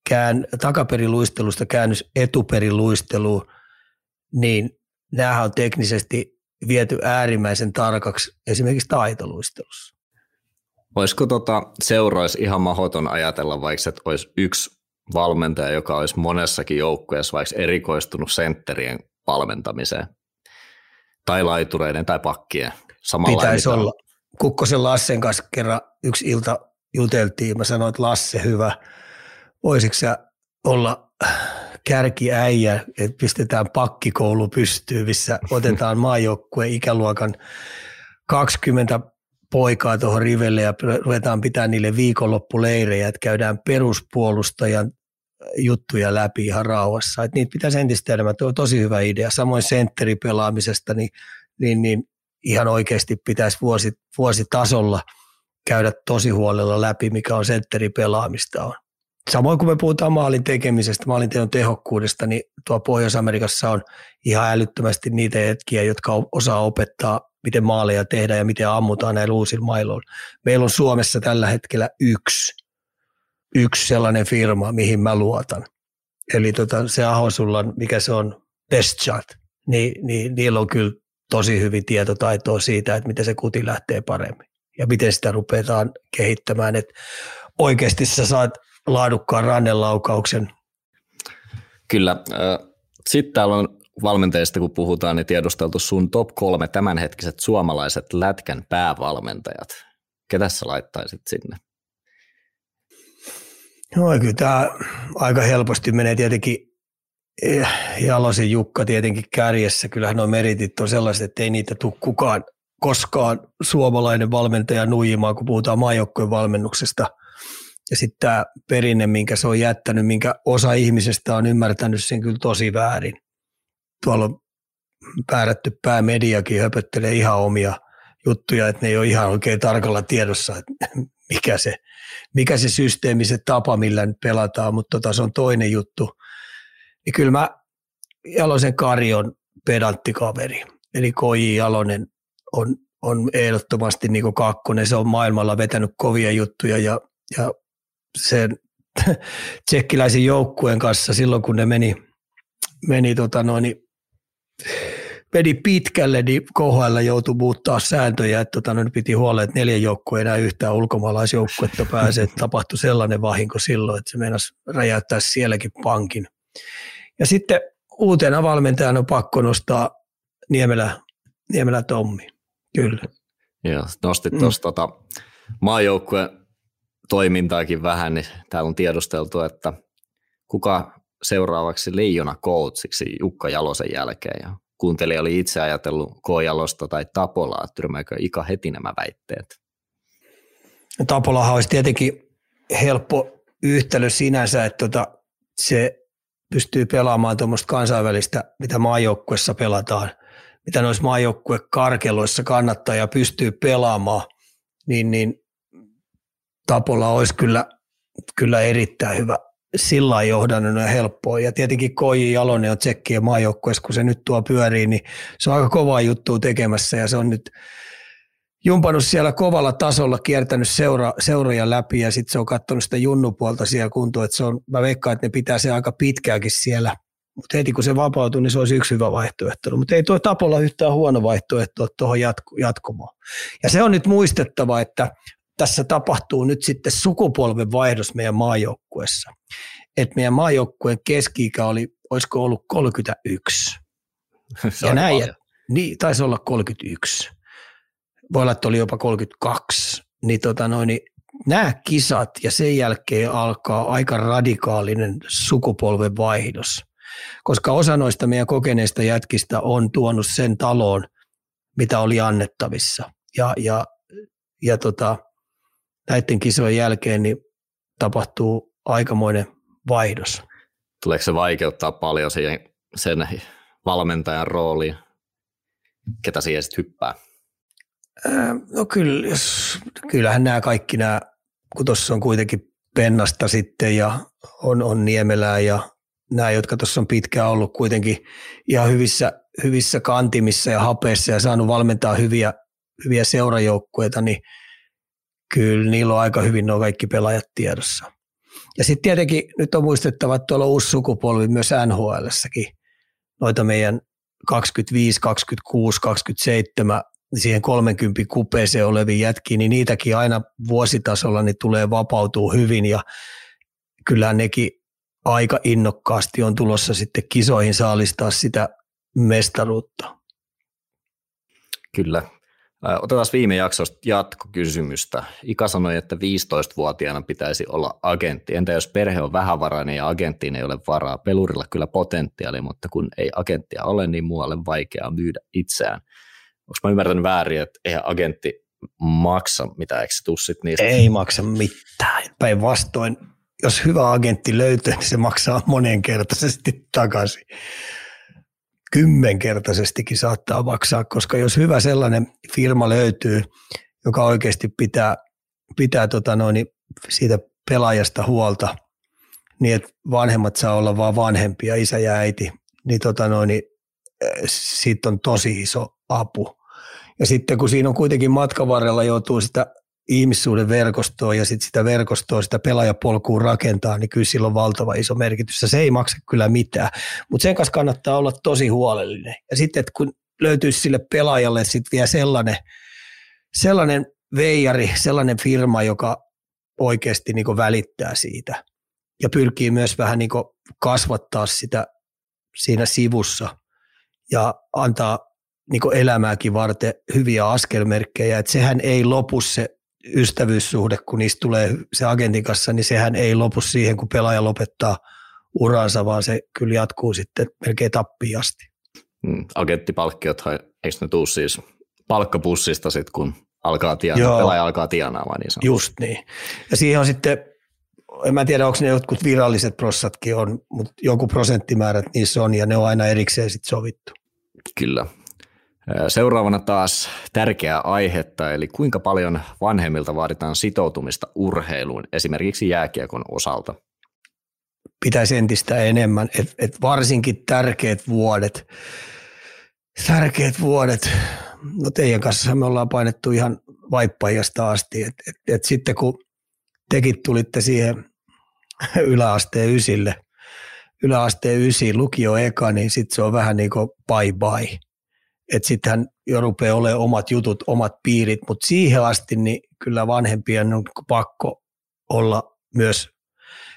kään, takaperiluistelusta käännös etuperiluisteluun, niin nämähän on teknisesti viety äärimmäisen tarkaksi esimerkiksi taitoluistelussa. Olisiko tota seurois ihan mahdoton ajatella, vaikka että olisi yksi valmentaja, joka olisi monessakin joukkueessa vaikka erikoistunut sentterien valmentamiseen tai laitureiden tai pakkien. Pitäisi olla. Kukkosen Lassen kanssa kerran yksi ilta juteltiin. Mä sanoin, että Lasse, hyvä. Voisitko sä olla kärkiäijä, että pistetään pakkikoulu pystyyn, missä otetaan maajoukkueen ikäluokan 20 poikaa tuohon rivelle ja ruvetaan pitää niille viikonloppuleirejä, että käydään peruspuolustajan juttuja läpi ihan rauhassa. Että niitä pitäisi entistä enemmän. Tuo on tosi hyvä idea. Samoin sentteripelaamisesta, niin, niin, niin ihan oikeasti pitäisi vuosi, vuositasolla käydä tosi huolella läpi, mikä on sentteripelaamista on. Samoin kun me puhutaan maalin tekemisestä, maalin teon tehokkuudesta, niin tuo Pohjois-Amerikassa on ihan älyttömästi niitä hetkiä, jotka osaa opettaa, miten maaleja tehdään ja miten ammutaan näillä uusilla mailoilla. Meillä on Suomessa tällä hetkellä yksi, yksi sellainen firma, mihin mä luotan. Eli tota, se sulla, mikä se on, Best Chat, niin, niin niillä on kyllä tosi hyvin tietotaitoa siitä, että miten se kuti lähtee paremmin ja miten sitä rupeataan kehittämään, että oikeasti sä saat laadukkaan rannelaukauksen. Kyllä. Sitten täällä on valmentajista, kun puhutaan, niin tiedusteltu sun top kolme tämänhetkiset suomalaiset lätkän päävalmentajat. Ketä sä laittaisit sinne? No kyllä tämä aika helposti menee tietenkin eh, Jalosen Jukka tietenkin kärjessä. Kyllähän nuo meritit on sellaiset, että ei niitä tule kukaan koskaan suomalainen valmentaja nuijimaan, kun puhutaan maajoukkojen valmennuksesta – ja sitten tämä perinne, minkä se on jättänyt, minkä osa ihmisestä on ymmärtänyt sen kyllä tosi väärin. Tuolla on päärätty päämediakin höpöttelee ihan omia juttuja, että ne ei ole ihan oikein tarkalla tiedossa, että mikä se, mikä se systeemi, se tapa, millä nyt pelataan, mutta tota, se on toinen juttu. Niin kyllä mä Jalosen Kari on pedanttikaveri, eli Koji Jalonen on, on ehdottomasti niin kakkonen, se on maailmalla vetänyt kovia juttuja ja, ja sen tsekkiläisen joukkueen kanssa silloin, kun ne meni, meni, tota noin, meni pitkälle, niin KHL joutui muuttaa sääntöjä, että tota, no, piti huolella, että neljän joukkueen enää yhtään ulkomaalaisjoukkuetta pääsee, että tapahtui sellainen vahinko silloin, että se meinasi räjäyttää sielläkin pankin. Ja sitten uutena valmentajana on pakko nostaa Niemelä, Niemelä Tommi, kyllä. Joo, nostit tuossa mm. tota, maajoukkueen toimintaakin vähän, niin täällä on tiedosteltu, että kuka seuraavaksi leijona coachiksi Jukka Jalosen jälkeen. Ja kuuntelija oli itse ajatellut K. Tai Tapolaa, tyrmääkö Ika heti nämä väitteet? Tapolahan olisi tietenkin helppo yhtälö sinänsä, että tota, se pystyy pelaamaan tuommoista kansainvälistä, mitä maajoukkuessa pelataan, mitä noissa maajoukkuekarkeloissa kannattaa ja pystyy pelaamaan, niin, niin Tapola olisi kyllä, kyllä erittäin hyvä sillä johdannon ja helppoa. Ja tietenkin Koji Jalonen on tsekkien maajoukkueessa, kun se nyt tuo pyörii, niin se on aika kovaa juttua tekemässä ja se on nyt jumpannut siellä kovalla tasolla, kiertänyt seura, seuroja läpi ja sitten se on katsonut sitä junnupuolta siellä kuntoon, että se on, mä veikkaan, että ne pitää se aika pitkääkin siellä. Mutta heti kun se vapautuu, niin se olisi yksi hyvä vaihtoehto. Mutta ei tuo Tapolla yhtään huono vaihtoehto tuohon jatku, jatkumoon. Ja se on nyt muistettava, että tässä tapahtuu nyt sitten sukupolven vaihdos meidän maajoukkuessa. Että meidän maajoukkueen keski-ikä oli, olisiko ollut 31. Se ja näin, ja, niin, taisi olla 31. voi olla, että oli jopa 32, niin, tota noin, niin nämä kisat ja sen jälkeen alkaa aika radikaalinen sukupolven vaihdos, koska osa noista meidän kokeneista jätkistä on tuonut sen taloon, mitä oli annettavissa. Ja, ja, ja tota, näiden kisojen jälkeen niin tapahtuu aikamoinen vaihdos. Tuleeko se vaikeuttaa paljon siihen, sen valmentajan rooliin? Ketä siihen sitten hyppää? No kyllä, jos, kyllähän nämä kaikki nämä, kun tuossa on kuitenkin Pennasta sitten ja on, on Niemelää ja nämä, jotka tuossa on pitkään ollut kuitenkin ihan hyvissä, hyvissä kantimissa ja hapeissa ja saanut valmentaa hyviä, hyviä seurajoukkueita, niin kyllä niillä on aika hyvin nuo kaikki pelaajat tiedossa. Ja sitten tietenkin nyt on muistettava, että tuolla on uusi sukupolvi myös NHLssäkin. Noita meidän 25, 26, 27 siihen 30 kupeeseen oleviin jätkiin, niin niitäkin aina vuositasolla niin tulee vapautuu hyvin ja kyllä nekin aika innokkaasti on tulossa sitten kisoihin saalistaa sitä mestaruutta. Kyllä. Otetaan viime jaksosta jatkokysymystä. Ika sanoi, että 15-vuotiaana pitäisi olla agentti. Entä jos perhe on vähävarainen ja agenttiin ei ole varaa? Pelurilla kyllä potentiaali, mutta kun ei agenttia ole, niin muualle vaikeaa myydä itseään onko mä ymmärtänyt väärin, että eihän agentti maksa mitään, eikö se niistä? Ei maksa mitään. Päinvastoin, jos hyvä agentti löytyy, niin se maksaa monenkertaisesti takaisin. Kymmenkertaisestikin saattaa maksaa, koska jos hyvä sellainen firma löytyy, joka oikeasti pitää, pitää tota noin, siitä pelaajasta huolta, niin että vanhemmat saa olla vaan vanhempia, isä ja äiti, niin, tota noin, niin eh, siitä on tosi iso apu. Ja sitten kun siinä on kuitenkin matkan varrella joutuu sitä ihmissuuden verkostoa ja sitten sitä verkostoa, sitä pelaajapolkuun rakentaa, niin kyllä sillä on valtava iso merkitys. Se ei maksa kyllä mitään, mutta sen kanssa kannattaa olla tosi huolellinen. Ja sitten, että kun löytyisi sille pelaajalle sitten vielä sellainen, sellainen veijari, sellainen firma, joka oikeasti niin välittää siitä ja pyrkii myös vähän niin kasvattaa sitä siinä sivussa ja antaa niin elämääkin varten hyviä askelmerkkejä, että sehän ei lopu se ystävyyssuhde, kun niistä tulee se agentin kanssa, niin sehän ei lopu siihen, kun pelaaja lopettaa uransa, vaan se kyllä jatkuu sitten melkein tappiin asti. Mm, agenttipalkkiot, eikö ne tuu siis palkkapussista sitten, kun alkaa tienaa, pelaaja alkaa tienaamaan niin sanotusti. Just niin. Ja siihen on sitten, en mä tiedä, onko ne jotkut viralliset prossatkin on, mutta joku prosenttimäärät niissä on ja ne on aina erikseen sitten sovittu. Kyllä. Seuraavana taas tärkeää aihetta, eli kuinka paljon vanhemmilta vaaditaan sitoutumista urheiluun, esimerkiksi jääkiekon osalta? Pitäisi entistä enemmän, että et varsinkin tärkeät vuodet, tärkeät vuodet, no teidän kanssa me ollaan painettu ihan vaippaijasta asti, että et, et sitten kun tekin tulitte siihen yläasteen ysille, yläasteen ysi, lukio eka, niin sitten se on vähän niin kuin bye bye että sittenhän jo rupeaa olemaan omat jutut, omat piirit, mutta siihen asti niin kyllä vanhempien on pakko olla myös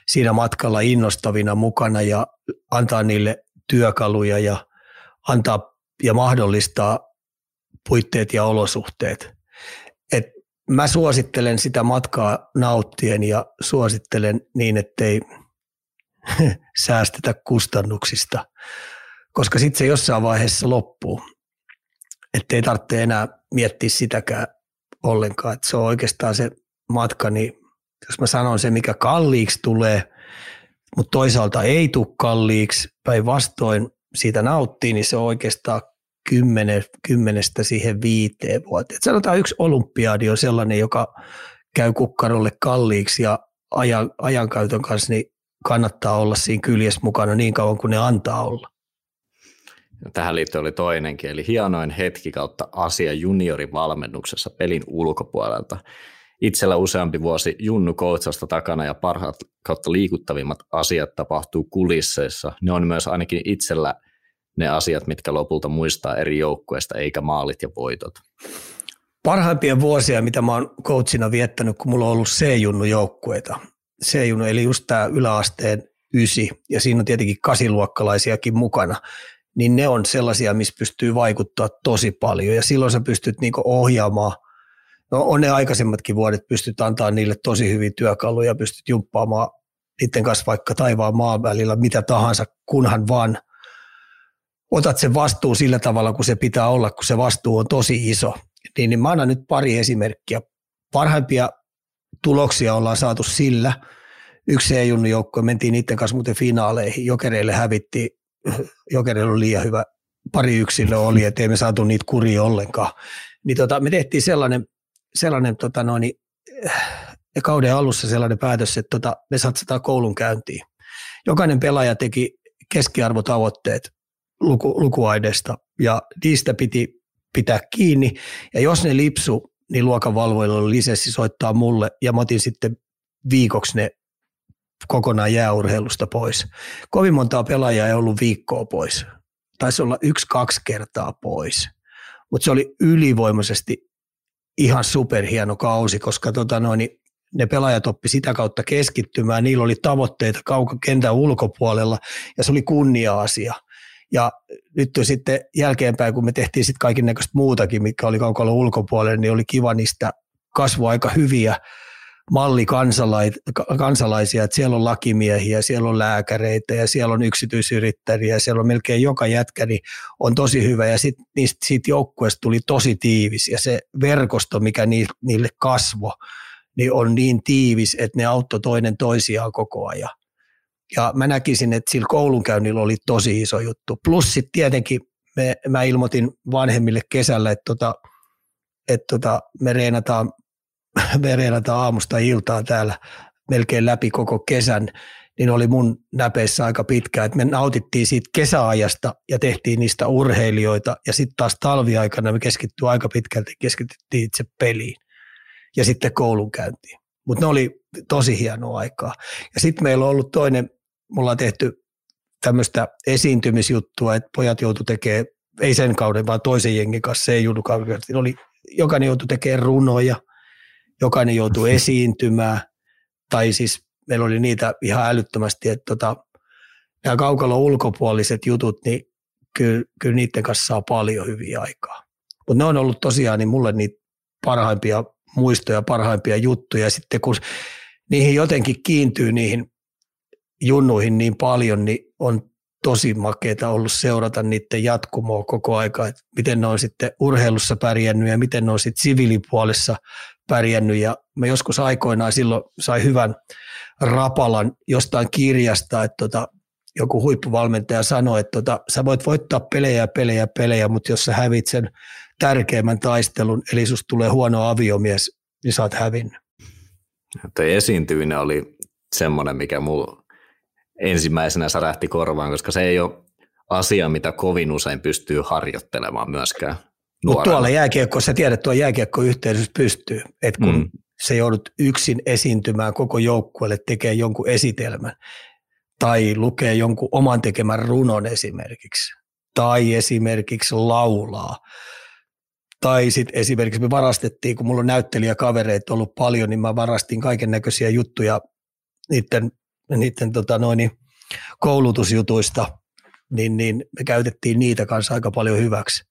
siinä matkalla innostavina mukana ja antaa niille työkaluja ja antaa ja mahdollistaa puitteet ja olosuhteet. Et mä suosittelen sitä matkaa nauttien ja suosittelen niin, ettei säästetä kustannuksista, koska sitten se jossain vaiheessa loppuu että ei tarvitse enää miettiä sitäkään ollenkaan. Että se on oikeastaan se matka, niin jos mä sanon se, mikä kalliiksi tulee, mutta toisaalta ei tule kalliiksi, päinvastoin siitä nauttii, niin se on oikeastaan kymmenen, kymmenestä siihen viiteen vuoteen. Et sanotaan yksi olympiadi on sellainen, joka käy kukkarolle kalliiksi ja ajan, ajankäytön kanssa niin kannattaa olla siinä kyljessä mukana niin kauan kuin ne antaa olla. Tähän liittyen oli toinenkin, eli hienoin hetki kautta asia juniorivalmennuksessa pelin ulkopuolelta. Itsellä useampi vuosi junnu koutsasta takana ja parhaat kautta liikuttavimmat asiat tapahtuu kulisseissa. Ne on myös ainakin itsellä ne asiat, mitkä lopulta muistaa eri joukkueista, eikä maalit ja voitot. Parhaimpia vuosia, mitä mä oon coachina viettänyt, kun mulla on ollut C-junnu joukkueita. C-junnu, eli just tämä yläasteen ysi, ja siinä on tietenkin kasiluokkalaisiakin mukana niin ne on sellaisia, missä pystyy vaikuttaa tosi paljon ja silloin sä pystyt niinku ohjaamaan, no on ne aikaisemmatkin vuodet, pystyt antaa niille tosi hyviä työkaluja, pystyt jumppaamaan niiden kanssa vaikka taivaan maan välillä mitä tahansa, kunhan vaan otat sen vastuun sillä tavalla, kun se pitää olla, kun se vastuu on tosi iso. Niin, niin mä annan nyt pari esimerkkiä. Parhaimpia tuloksia ollaan saatu sillä, yksi E-junnu joukkue, mentiin niiden kanssa muuten finaaleihin, Jokereille hävittiin, Jokereille oli liian hyvä, pari yksilö oli, ettei me saatu niitä kuria ollenkaan. Niin tota, me tehtiin sellainen, sellainen tota noin, ja kauden alussa sellainen päätös, että tota, me satsataan koulun käyntiin. Jokainen pelaaja teki keskiarvotavoitteet luku, lukuaineesta ja niistä piti pitää kiinni. Ja jos ne lipsu, niin luokanvalvoilla oli lisenssi soittaa mulle ja mä otin sitten viikoksi ne kokonaan jääurheilusta pois. Kovin montaa pelaajaa ei ollut viikkoa pois. Taisi olla yksi-kaksi kertaa pois. Mutta se oli ylivoimaisesti ihan superhieno kausi, koska tota noin, ne pelaajat oppi sitä kautta keskittymään, niillä oli tavoitteita kentän ulkopuolella ja se oli kunnia-asia. Ja nyt sitten jälkeenpäin, kun me tehtiin sitten kaiken näköistä muutakin, mikä oli kaukalon ulkopuolella, niin oli kiva niistä kasvua aika hyviä mallikansalaisia, että siellä on lakimiehiä, siellä on lääkäreitä ja siellä on yksityisyrittäjiä, siellä on melkein joka jätkä, niin on tosi hyvä ja sitten niistä siitä joukkueesta tuli tosi tiivis ja se verkosto, mikä niille kasvo, niin on niin tiivis, että ne auttoi toinen toisiaan koko ajan. Ja mä näkisin, että sillä koulunkäynnillä oli tosi iso juttu. Plus sitten tietenkin me, mä ilmoitin vanhemmille kesällä, että, tota, että tota, me, reenataan, me reenataan aamusta iltaan täällä melkein läpi koko kesän, niin oli mun näpeissä aika pitkä, että me nautittiin siitä kesäajasta ja tehtiin niistä urheilijoita ja sitten taas talviaikana me keskittyi aika pitkälti, keskityttiin itse peliin ja sitten koulunkäyntiin. Mutta ne oli tosi hienoa aikaa. Ja sitten meillä on ollut toinen, mulla on tehty tämmöistä esiintymisjuttua, että pojat joutu tekemään, ei sen kauden, vaan toisen jengin kanssa, se ei joudu kauden, oli, jokainen joutui tekemään runoja, jokainen joutui esiintymään, tai siis meillä oli niitä ihan älyttömästi, että tota, nämä kaukalon ulkopuoliset jutut, niin kyllä, kyllä niiden kanssa saa paljon hyviä aikaa. Mutta ne on ollut tosiaan niin mulle niitä parhaimpia muistoja, parhaimpia juttuja. Sitten kun niihin jotenkin kiintyy niihin junnuihin niin paljon, niin on tosi makeeta ollut seurata niiden jatkumoa koko aika, että miten ne on sitten urheilussa pärjännyt ja miten ne on sitten siviilipuolessa pärjännyt. Ja mä joskus aikoinaan silloin sai hyvän rapalan jostain kirjasta, että tota, joku huippuvalmentaja sanoi, että tota, sä voit voittaa pelejä, pelejä, pelejä, mutta jos sä hävit sen tärkeimmän taistelun, eli susta tulee huono aviomies, niin sä oot hävinnyt. Tuo esiintyminen oli semmoinen, mikä mulla ensimmäisenä särähti korvaan, koska se ei ole asia, mitä kovin usein pystyy harjoittelemaan myöskään Mutta tuolla jääkiekko, sä tiedät, tuolla jääkiekkoyhteisössä pystyy, että kun mm. se joudut yksin esiintymään koko joukkueelle, tekee jonkun esitelmän tai lukee jonkun oman tekemän runon esimerkiksi, tai esimerkiksi laulaa, tai sitten esimerkiksi me varastettiin, kun mulla on näyttelijäkavereita ollut paljon, niin mä varastin kaiken näköisiä juttuja niiden, niiden tota noin, koulutusjutuista, niin, niin me käytettiin niitä kanssa aika paljon hyväksi.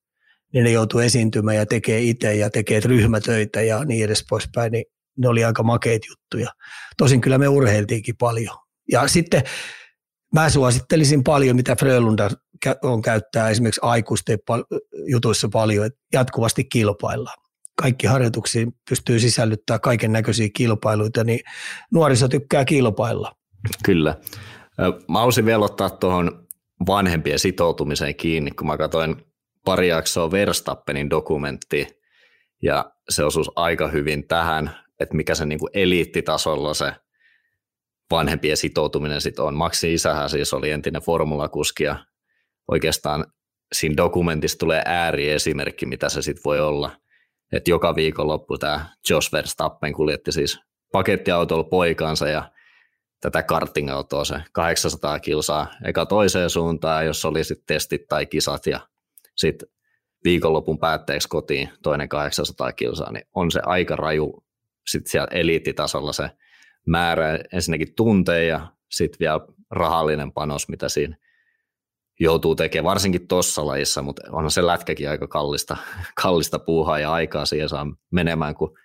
Niin ne joutuu esiintymään ja tekee itse ja tekee ryhmätöitä ja niin edes poispäin, niin ne oli aika makeita juttuja. Tosin kyllä me urheiltiinkin paljon. Ja sitten mä suosittelisin paljon, mitä Frölunda on käyttää esimerkiksi aikuisten jutuissa paljon, että jatkuvasti kilpaillaan. Kaikki harjoituksiin pystyy sisällyttää kaiken näköisiä kilpailuita, niin nuoriso tykkää kilpailla. Kyllä. Mä haluaisin vielä ottaa tuohon vanhempien sitoutumiseen kiinni, kun mä katsoin pari jaksoa Verstappenin dokumentti, ja se osuisi aika hyvin tähän, että mikä se niin eliittitasolla se vanhempien sitoutuminen sitten on. Maxi isähän siis oli entinen formulakuski ja oikeastaan siinä dokumentissa tulee ääriesimerkki, mitä se sitten voi olla. Että joka viikonloppu tämä Josh Verstappen kuljetti siis pakettiautolla poikansa ja tätä kartingautoa se 800 kilsaa eka toiseen suuntaan, jos oli sitten testit tai kisat ja sitten viikonlopun päätteeksi kotiin toinen 800 kilsaa, niin on se aika raju sitten siellä eliittitasolla se määrä ensinnäkin tunteja ja sitten vielä rahallinen panos, mitä siinä joutuu tekemään, varsinkin tuossa lajissa, mutta onhan se lätkäkin aika kallista, kallista puuhaa ja aikaa siihen saa menemään, kun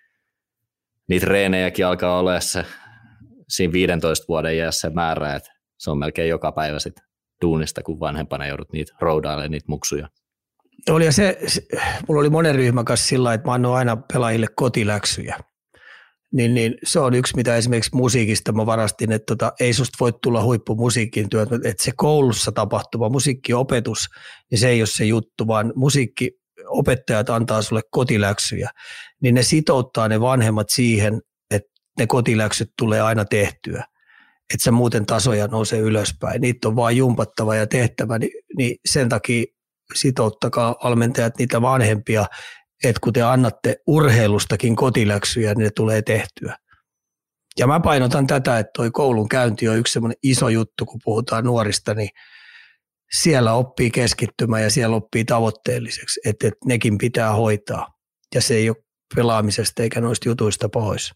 niitä reenejäkin alkaa olla se siinä 15 vuoden iässä määrä, että se on melkein joka päivä sitten duunista, kun vanhempana joudut niitä roudailemaan niitä muksuja. Oli se, se, mulla oli monen ryhmän kanssa sillä että mä annoin aina pelaajille kotiläksyjä. Niin, niin se on yksi, mitä esimerkiksi musiikista mä varastin, että tota, ei susta voi tulla huippumusiikkiin työt, että se koulussa tapahtuva musiikkiopetus, niin se ei ole se juttu, vaan musiikkiopettajat antaa sulle kotiläksyjä, niin ne sitouttaa ne vanhemmat siihen, että ne kotiläksyt tulee aina tehtyä että se muuten tasoja nousee ylöspäin. Niitä on vaan jumpattava ja tehtävä, niin, niin sen takia sitouttakaa valmentajat niitä vanhempia, että kun te annatte urheilustakin kotiläksyjä, niin ne tulee tehtyä. Ja mä painotan tätä, että toi koulun käynti on yksi semmoinen iso juttu, kun puhutaan nuorista, niin siellä oppii keskittymään ja siellä oppii tavoitteelliseksi, että, nekin pitää hoitaa. Ja se ei ole pelaamisesta eikä noista jutuista pois.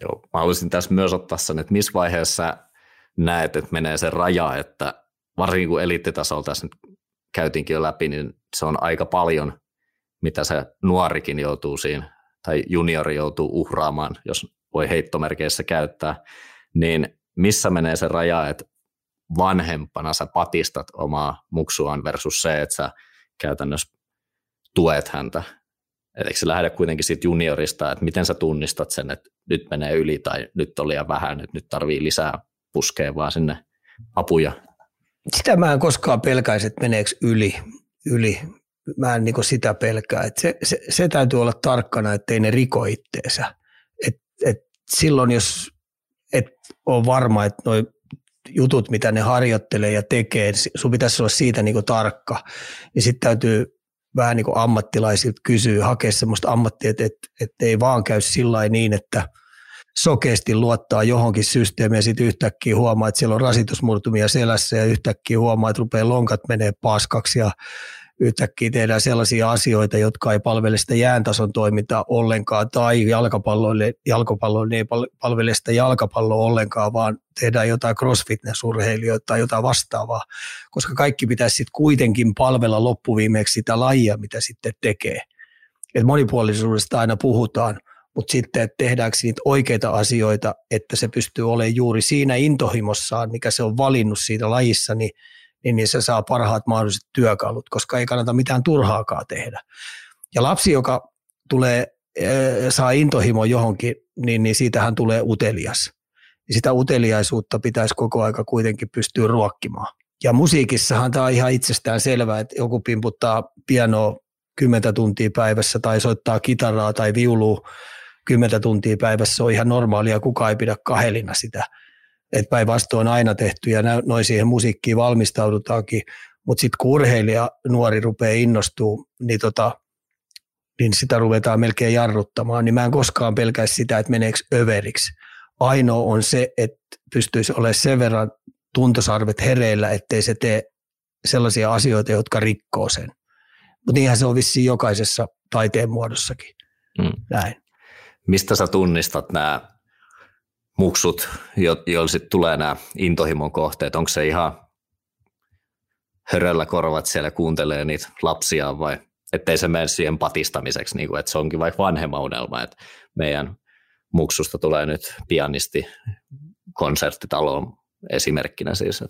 Joo, mä haluaisin tässä myös ottaa sen, että missä vaiheessa näet, että menee se raja, että varsinkin kun eliittitasolla tässä nyt käytiinkin jo läpi, niin se on aika paljon, mitä se nuorikin joutuu siinä, tai juniori joutuu uhraamaan, jos voi heittomerkeissä käyttää, niin missä menee se raja, että vanhempana sä patistat omaa muksuaan versus se, että sä käytännössä tuet häntä et eikö se lähde kuitenkin siitä juniorista, että miten sä tunnistat sen, että nyt menee yli tai nyt on liian vähän, että nyt tarvii lisää puskea vaan sinne apuja? Sitä mä en koskaan pelkäisi, että meneekö yli. yli. Mä en niin sitä pelkää. Et se, se, se, täytyy olla tarkkana, ettei ne riko itteensä. Et, et silloin, jos et ole varma, että noi jutut, mitä ne harjoittelee ja tekee, sun pitäisi olla siitä niin tarkka, niin sitten täytyy vähän niin ammattilaisilta kysyy, hakea semmoista ammattia, että, että, että ei vaan käy sillä niin, että sokeasti luottaa johonkin systeemiin ja sitten yhtäkkiä huomaa, että siellä on rasitusmurtumia selässä ja yhtäkkiä huomaa, että rupeaa lonkat menee paskaksi ja yhtäkkiä tehdään sellaisia asioita, jotka ei palvele sitä jääntason toimintaa ollenkaan, tai jalkapalloille, jalkapalloille ei palvele sitä jalkapalloa ollenkaan, vaan tehdään jotain crossfitness-urheilijoita tai jotain vastaavaa, koska kaikki pitäisi sitten kuitenkin palvella loppuviimeeksi sitä lajia, mitä sitten tekee. Et monipuolisuudesta aina puhutaan, mutta sitten, että tehdäänkö niitä oikeita asioita, että se pystyy olemaan juuri siinä intohimossaan, mikä se on valinnut siitä lajissa, niin niin, niin se saa parhaat mahdolliset työkalut, koska ei kannata mitään turhaakaan tehdä. Ja lapsi, joka tulee, saa intohimo johonkin, niin, niin siitähän tulee utelias. Ja sitä uteliaisuutta pitäisi koko aika kuitenkin pystyä ruokkimaan. Ja musiikissahan tämä on ihan itsestään selvää, että joku pimputtaa pianoa 10 tuntia päivässä tai soittaa kitaraa tai viulua 10 tuntia päivässä, on ihan normaalia, kukaan ei pidä kahelina sitä – että päinvastoin on aina tehty ja noin siihen musiikkiin valmistaudutaankin, mutta sitten kun urheilija nuori rupeaa innostuu, niin, tota, niin sitä ruvetaan melkein jarruttamaan, niin mä en koskaan pelkäisi sitä, että meneekö överiksi. Ainoa on se, että pystyisi olemaan sen verran tuntosarvet hereillä, ettei se tee sellaisia asioita, jotka rikkoo sen. Mutta niinhän se on vissiin jokaisessa taiteen muodossakin. Mm. Näin. Mistä sä tunnistat nämä muksut, jo, joilla sitten tulee nämä intohimon kohteet? Onko se ihan höröllä korvat siellä kuuntelee niitä lapsia vai ettei se mene siihen patistamiseksi, niin kuin, että se onkin vaikka vanhemman unelma, että meidän muksusta tulee nyt pianisti konserttitaloon esimerkkinä siis.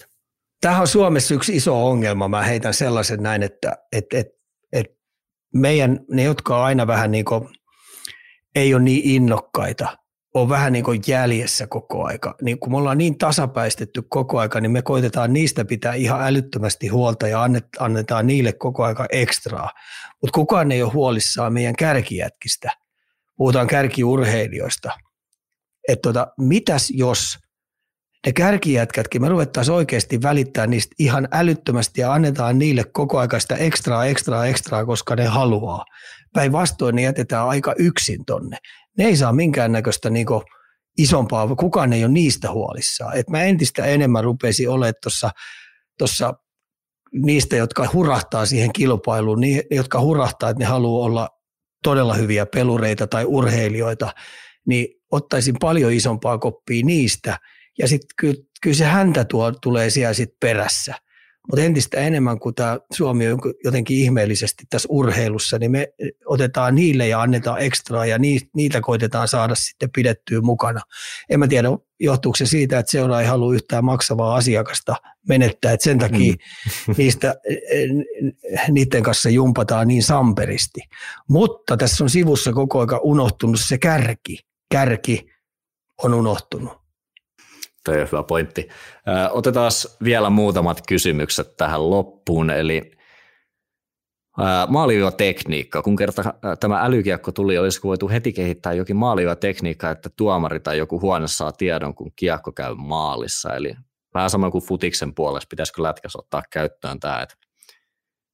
Tämähän on Suomessa yksi iso ongelma. Mä heitän sellaisen näin, että, että, että, että meidän, ne jotka on aina vähän niin kuin, ei ole niin innokkaita, on vähän niin kuin jäljessä koko aika. Niin kun me ollaan niin tasapäistetty koko aika, niin me koitetaan niistä pitää ihan älyttömästi huolta ja annetaan niille koko aika ekstraa. Mutta kukaan ei ole huolissaan meidän kärkijätkistä. Puhutaan kärkiurheilijoista. Että tota, mitäs jos ne kärkijätkätkin, me ruvettaisiin oikeasti välittää niistä ihan älyttömästi ja annetaan niille koko aika sitä ekstraa, ekstraa, ekstraa, koska ne haluaa. Päinvastoin ne jätetään aika yksin tonne ne ei saa minkäännäköistä niin isompaa, kukaan ei ole niistä huolissaan. Et mä entistä enemmän rupesin olemaan tuossa tossa niistä, jotka hurahtaa siihen kilpailuun, niin, jotka hurahtaa, että ne haluaa olla todella hyviä pelureita tai urheilijoita, niin ottaisin paljon isompaa koppia niistä. Ja sitten kyllä, kyllä se häntä tuo, tulee siellä sitten perässä. Mutta entistä enemmän kuin tämä Suomi on jotenkin ihmeellisesti tässä urheilussa, niin me otetaan niille ja annetaan ekstraa ja niitä koitetaan saada sitten pidettyä mukana. En mä tiedä, johtuuko se siitä, että seura ei halua yhtään maksavaa asiakasta menettää, että sen takia mm. niistä, niiden kanssa jumpataan niin samperisti. Mutta tässä on sivussa koko ajan unohtunut se kärki. Kärki on unohtunut. Toi on hyvä pointti. Otetaan vielä muutamat kysymykset tähän loppuun. Eli maaliviivatekniikka. Kun kerta tämä älykiekko tuli, olisiko voitu heti kehittää jokin maaliviivatekniikka, että tuomari tai joku huone saa tiedon, kun kiekko käy maalissa. Eli vähän sama kuin futiksen puolesta, pitäisikö lätkäs ottaa käyttöön tämä, että,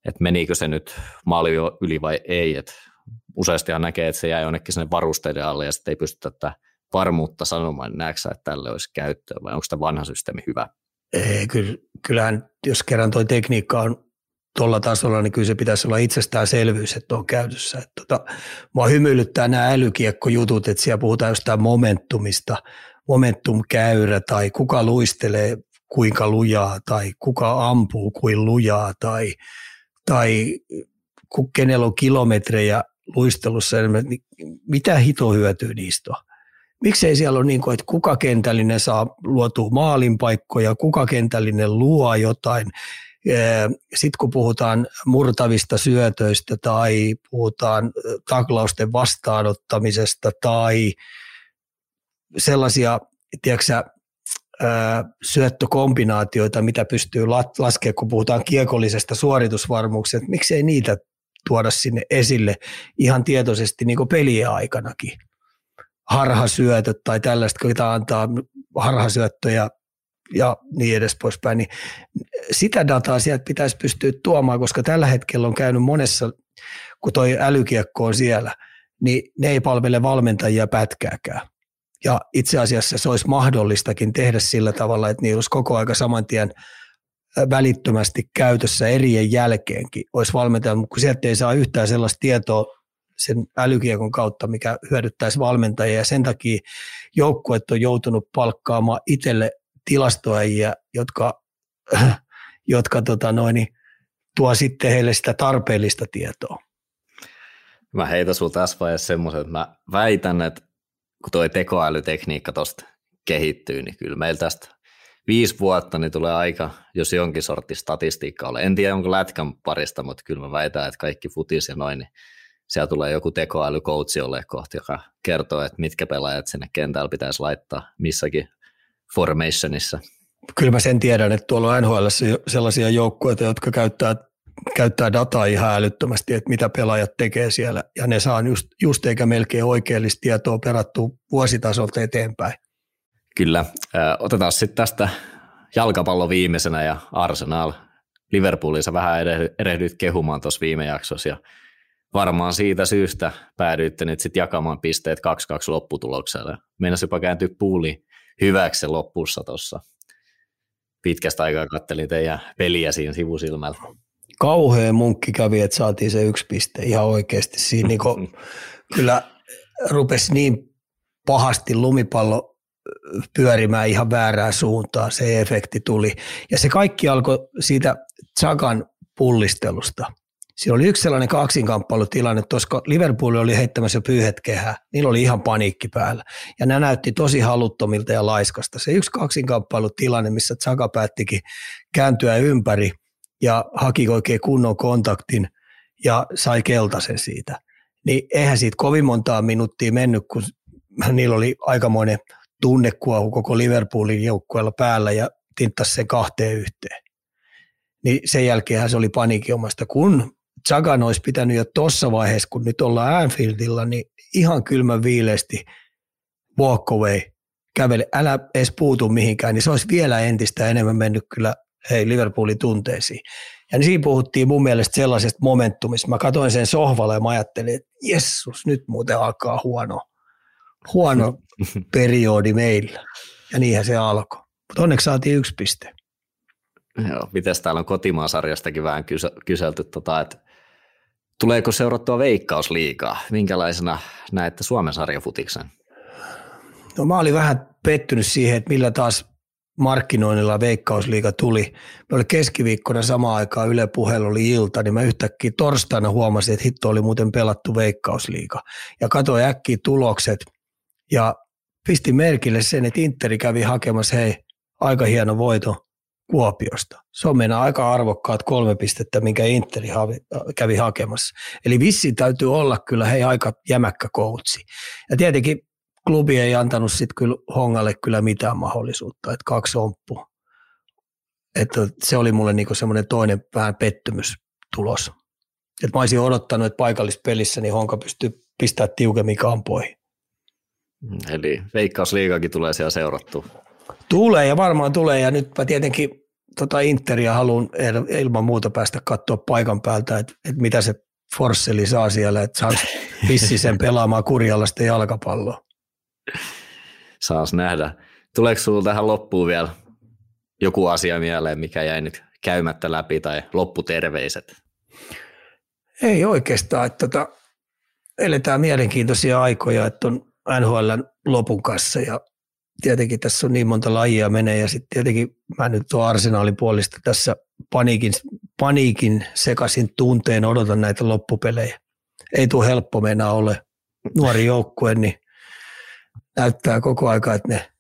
että menikö se nyt maali yli vai ei. Että useastihan näkee, että se jää jonnekin sinne varusteiden alle ja sitten ei pystytä tätä varmuutta sanomaan, näetkö että tälle olisi käyttöä vai onko tämä vanha systeemi hyvä? Ei, kyllä, kyllähän jos kerran tuo tekniikka on tuolla tasolla, niin kyllä se pitäisi olla itsestäänselvyys, että on käytössä. Että tota, mua hymyilyttää nämä älykiekkojutut, että siellä puhutaan jostain momentumista, momentumkäyrä tai kuka luistelee kuinka lujaa tai kuka ampuu kuin lujaa tai, tai kenellä on kilometrejä luistelussa, niin mitä hito hyötyy niistä on? Miksei siellä ole niin kuin, että kuka kentällinen saa luotua maalinpaikkoja, kuka kentällinen luo jotain. Sitten kun puhutaan murtavista syötöistä tai puhutaan taklausten vastaanottamisesta tai sellaisia, tiedätkö syöttökombinaatioita, mitä pystyy laskemaan, kun puhutaan kiekollisesta suoritusvarmuuksesta, miksei niitä tuoda sinne esille ihan tietoisesti niin pelien aikanakin harhasyötöt tai tällaista, kun antaa harhasyöttöjä ja niin edes poispäin, niin sitä dataa sieltä pitäisi pystyä tuomaan, koska tällä hetkellä on käynyt monessa, kun toi älykiekko on siellä, niin ne ei palvele valmentajia pätkääkään. Ja itse asiassa se olisi mahdollistakin tehdä sillä tavalla, että niillä olisi koko aika saman tien välittömästi käytössä erien jälkeenkin olisi valmentaja, mutta kun sieltä ei saa yhtään sellaista tietoa sen älykiekon kautta, mikä hyödyttäisi valmentajia ja sen takia joukkueet on joutunut palkkaamaan itselle tilastoajia, jotka, jotka tota noin, tuo sitten heille sitä tarpeellista tietoa. Mä heitän sulta tässä vaiheessa semmoisen, että mä väitän, että kun tuo tekoälytekniikka tuosta kehittyy, niin kyllä meillä tästä viisi vuotta niin tulee aika, jos jonkin sortti statistiikka ole. En tiedä, onko lätkän parista, mutta kyllä mä väitän, että kaikki futis ja noin, niin siellä tulee joku tekoälykoutsi jolle kohti, joka kertoo, että mitkä pelaajat sinne kentällä pitäisi laittaa missäkin formationissa. Kyllä mä sen tiedän, että tuolla on NHL sellaisia joukkueita, jotka käyttää, käyttää dataa ihan älyttömästi, että mitä pelaajat tekee siellä, ja ne saa just, just eikä melkein oikeellista tietoa perattua vuositasolta eteenpäin. Kyllä. Otetaan sitten tästä jalkapallo viimeisenä ja Arsenal. Liverpoolissa vähän erehdyt kehumaan tuossa viime jaksossa ja varmaan siitä syystä päädyitte nyt sitten jakamaan pisteet 2-2 lopputulokselle. Meinas jopa kääntyä puuli hyväksi lopussa tuossa. Pitkästä aikaa kattelin teidän peliä siinä sivusilmällä. Kauhea munkki kävi, että saatiin se yksi piste ihan oikeasti. Siinä niin kyllä rupesi niin pahasti lumipallo pyörimään ihan väärään suuntaan, se efekti tuli. Ja se kaikki alkoi siitä Chagan pullistelusta – Siinä oli yksi sellainen kaksinkamppailutilanne, koska Liverpool oli heittämässä pyyhet kehää. Niillä oli ihan paniikki päällä. Ja nämä näytti tosi haluttomilta ja laiskasta. Se yksi kaksinkamppailutilanne, missä Tsaka päättikin kääntyä ympäri ja haki oikein kunnon kontaktin ja sai keltaisen siitä. Niin eihän siitä kovin montaa minuuttia mennyt, kun niillä oli aikamoinen tunnekuohu koko Liverpoolin joukkueella päällä ja tinttasi sen kahteen yhteen. Niin sen jälkeen se oli paniikiomasta, kun Zagan olisi pitänyt jo tuossa vaiheessa, kun nyt ollaan Anfieldilla, niin ihan kylmän viileesti walk away, kävele, älä edes puutu mihinkään, niin se olisi vielä entistä enemmän mennyt kyllä hei Liverpoolin tunteisiin. Ja niin siinä puhuttiin mun mielestä sellaisesta momentumista. Mä katsoin sen sohvalle ja mä ajattelin, että jessus, nyt muuten alkaa huono, huono periodi meillä. Ja niinhän se alkoi. Mutta onneksi saatiin yksi piste. Joo, miten täällä on kotimaasarjastakin vähän kyselty, tota, että Tuleeko seurattua veikkausliikaa? Minkälaisena näette Suomen sarjafutiksen? No mä olin vähän pettynyt siihen, että millä taas markkinoinnilla Veikkausliiga tuli. Me oli keskiviikkona sama aikaa Yle Puhelu oli ilta, niin mä yhtäkkiä torstaina huomasin, että hitto oli muuten pelattu Veikkausliiga. Ja katsoin äkkiä tulokset ja pisti merkille sen, että Interi kävi hakemassa, hei, aika hieno voito Kuopiosta. Se on meidän aika arvokkaat kolme pistettä, minkä Interi kävi hakemassa. Eli vissi täytyy olla kyllä hei aika jämäkkä koutsi. Ja tietenkin klubi ei antanut sitten kyllä Hongalle kyllä mitään mahdollisuutta, että kaksi omppu. Että se oli mulle niinku semmoinen toinen vähän pettymys tulos. Että mä olisin odottanut, että paikallispelissä niin Honka pystyy pistämään tiukemmin kampoihin. Eli Veikkausliigakin tulee siellä seurattua. Tulee ja varmaan tulee ja nyt mä tietenkin tota Interia haluan ilman muuta päästä katsoa paikan päältä, että, että mitä se Forsseli saa siellä, että saa sen pelaamaan kurjallasta jalkapalloa. Saas nähdä. Tuleeko sinulla tähän loppuun vielä joku asia mieleen, mikä jäi nyt käymättä läpi tai lopputerveiset? Ei oikeastaan. Että tota, eletään mielenkiintoisia aikoja, että on NHL lopun kanssa ja tietenkin tässä on niin monta lajia menee ja sitten tietenkin mä nyt tuon arsenaalin puolesta tässä paniikin, paniikin sekaisin tunteen odotan näitä loppupelejä. Ei tule helppo mennä ole nuori joukkue, niin näyttää koko aika, että ne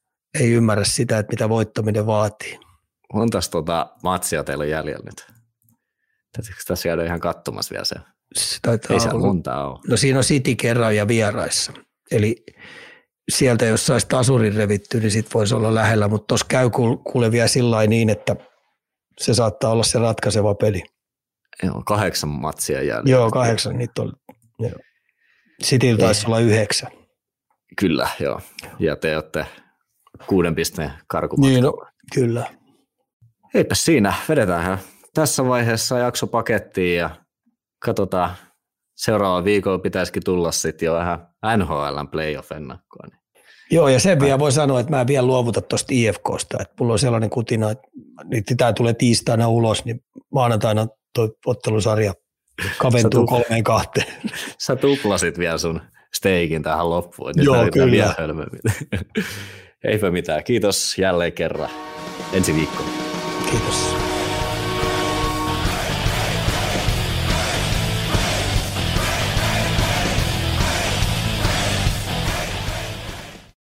ei ymmärrä sitä, että mitä voittaminen vaatii. Montas tota matsia teillä on jäljellä nyt? Täytyykö tässä jäädä ihan katsomassa vielä se? se ei se monta ole. No siinä on City kerran ja vieraissa. Eli sieltä, jos saisi tasurin revitty, niin sitten voisi olla lähellä, mutta tuossa käy kuule vielä sillä niin, että se saattaa olla se ratkaiseva peli. Joo, kahdeksan matsia jäljellä. Joo, kahdeksan, niitä on. Cityllä taisi olla yhdeksän. Kyllä, joo. Ja te olette kuuden pisteen karkumatkalla. Niin, no, kyllä. Eipä siinä, vedetään tässä vaiheessa jakso pakettiin ja katsotaan, seuraava viikolla pitäisikin tulla sitten jo vähän NHLn playoff-ennakkoa. Niin. Joo, ja sen vielä voi sanoa, että mä en vielä luovuta tuosta IFKsta, että mulla on sellainen kutina, että nyt tämä tulee tiistaina ulos, niin maanantaina tuo ottelusarja kaventuu kolmeen kahteen. Sä tuplasit vielä sun steikin tähän loppuun. Nyt Joo, kyllä. Vielä Eipä mitään. Kiitos jälleen kerran. Ensi viikko. Kiitos.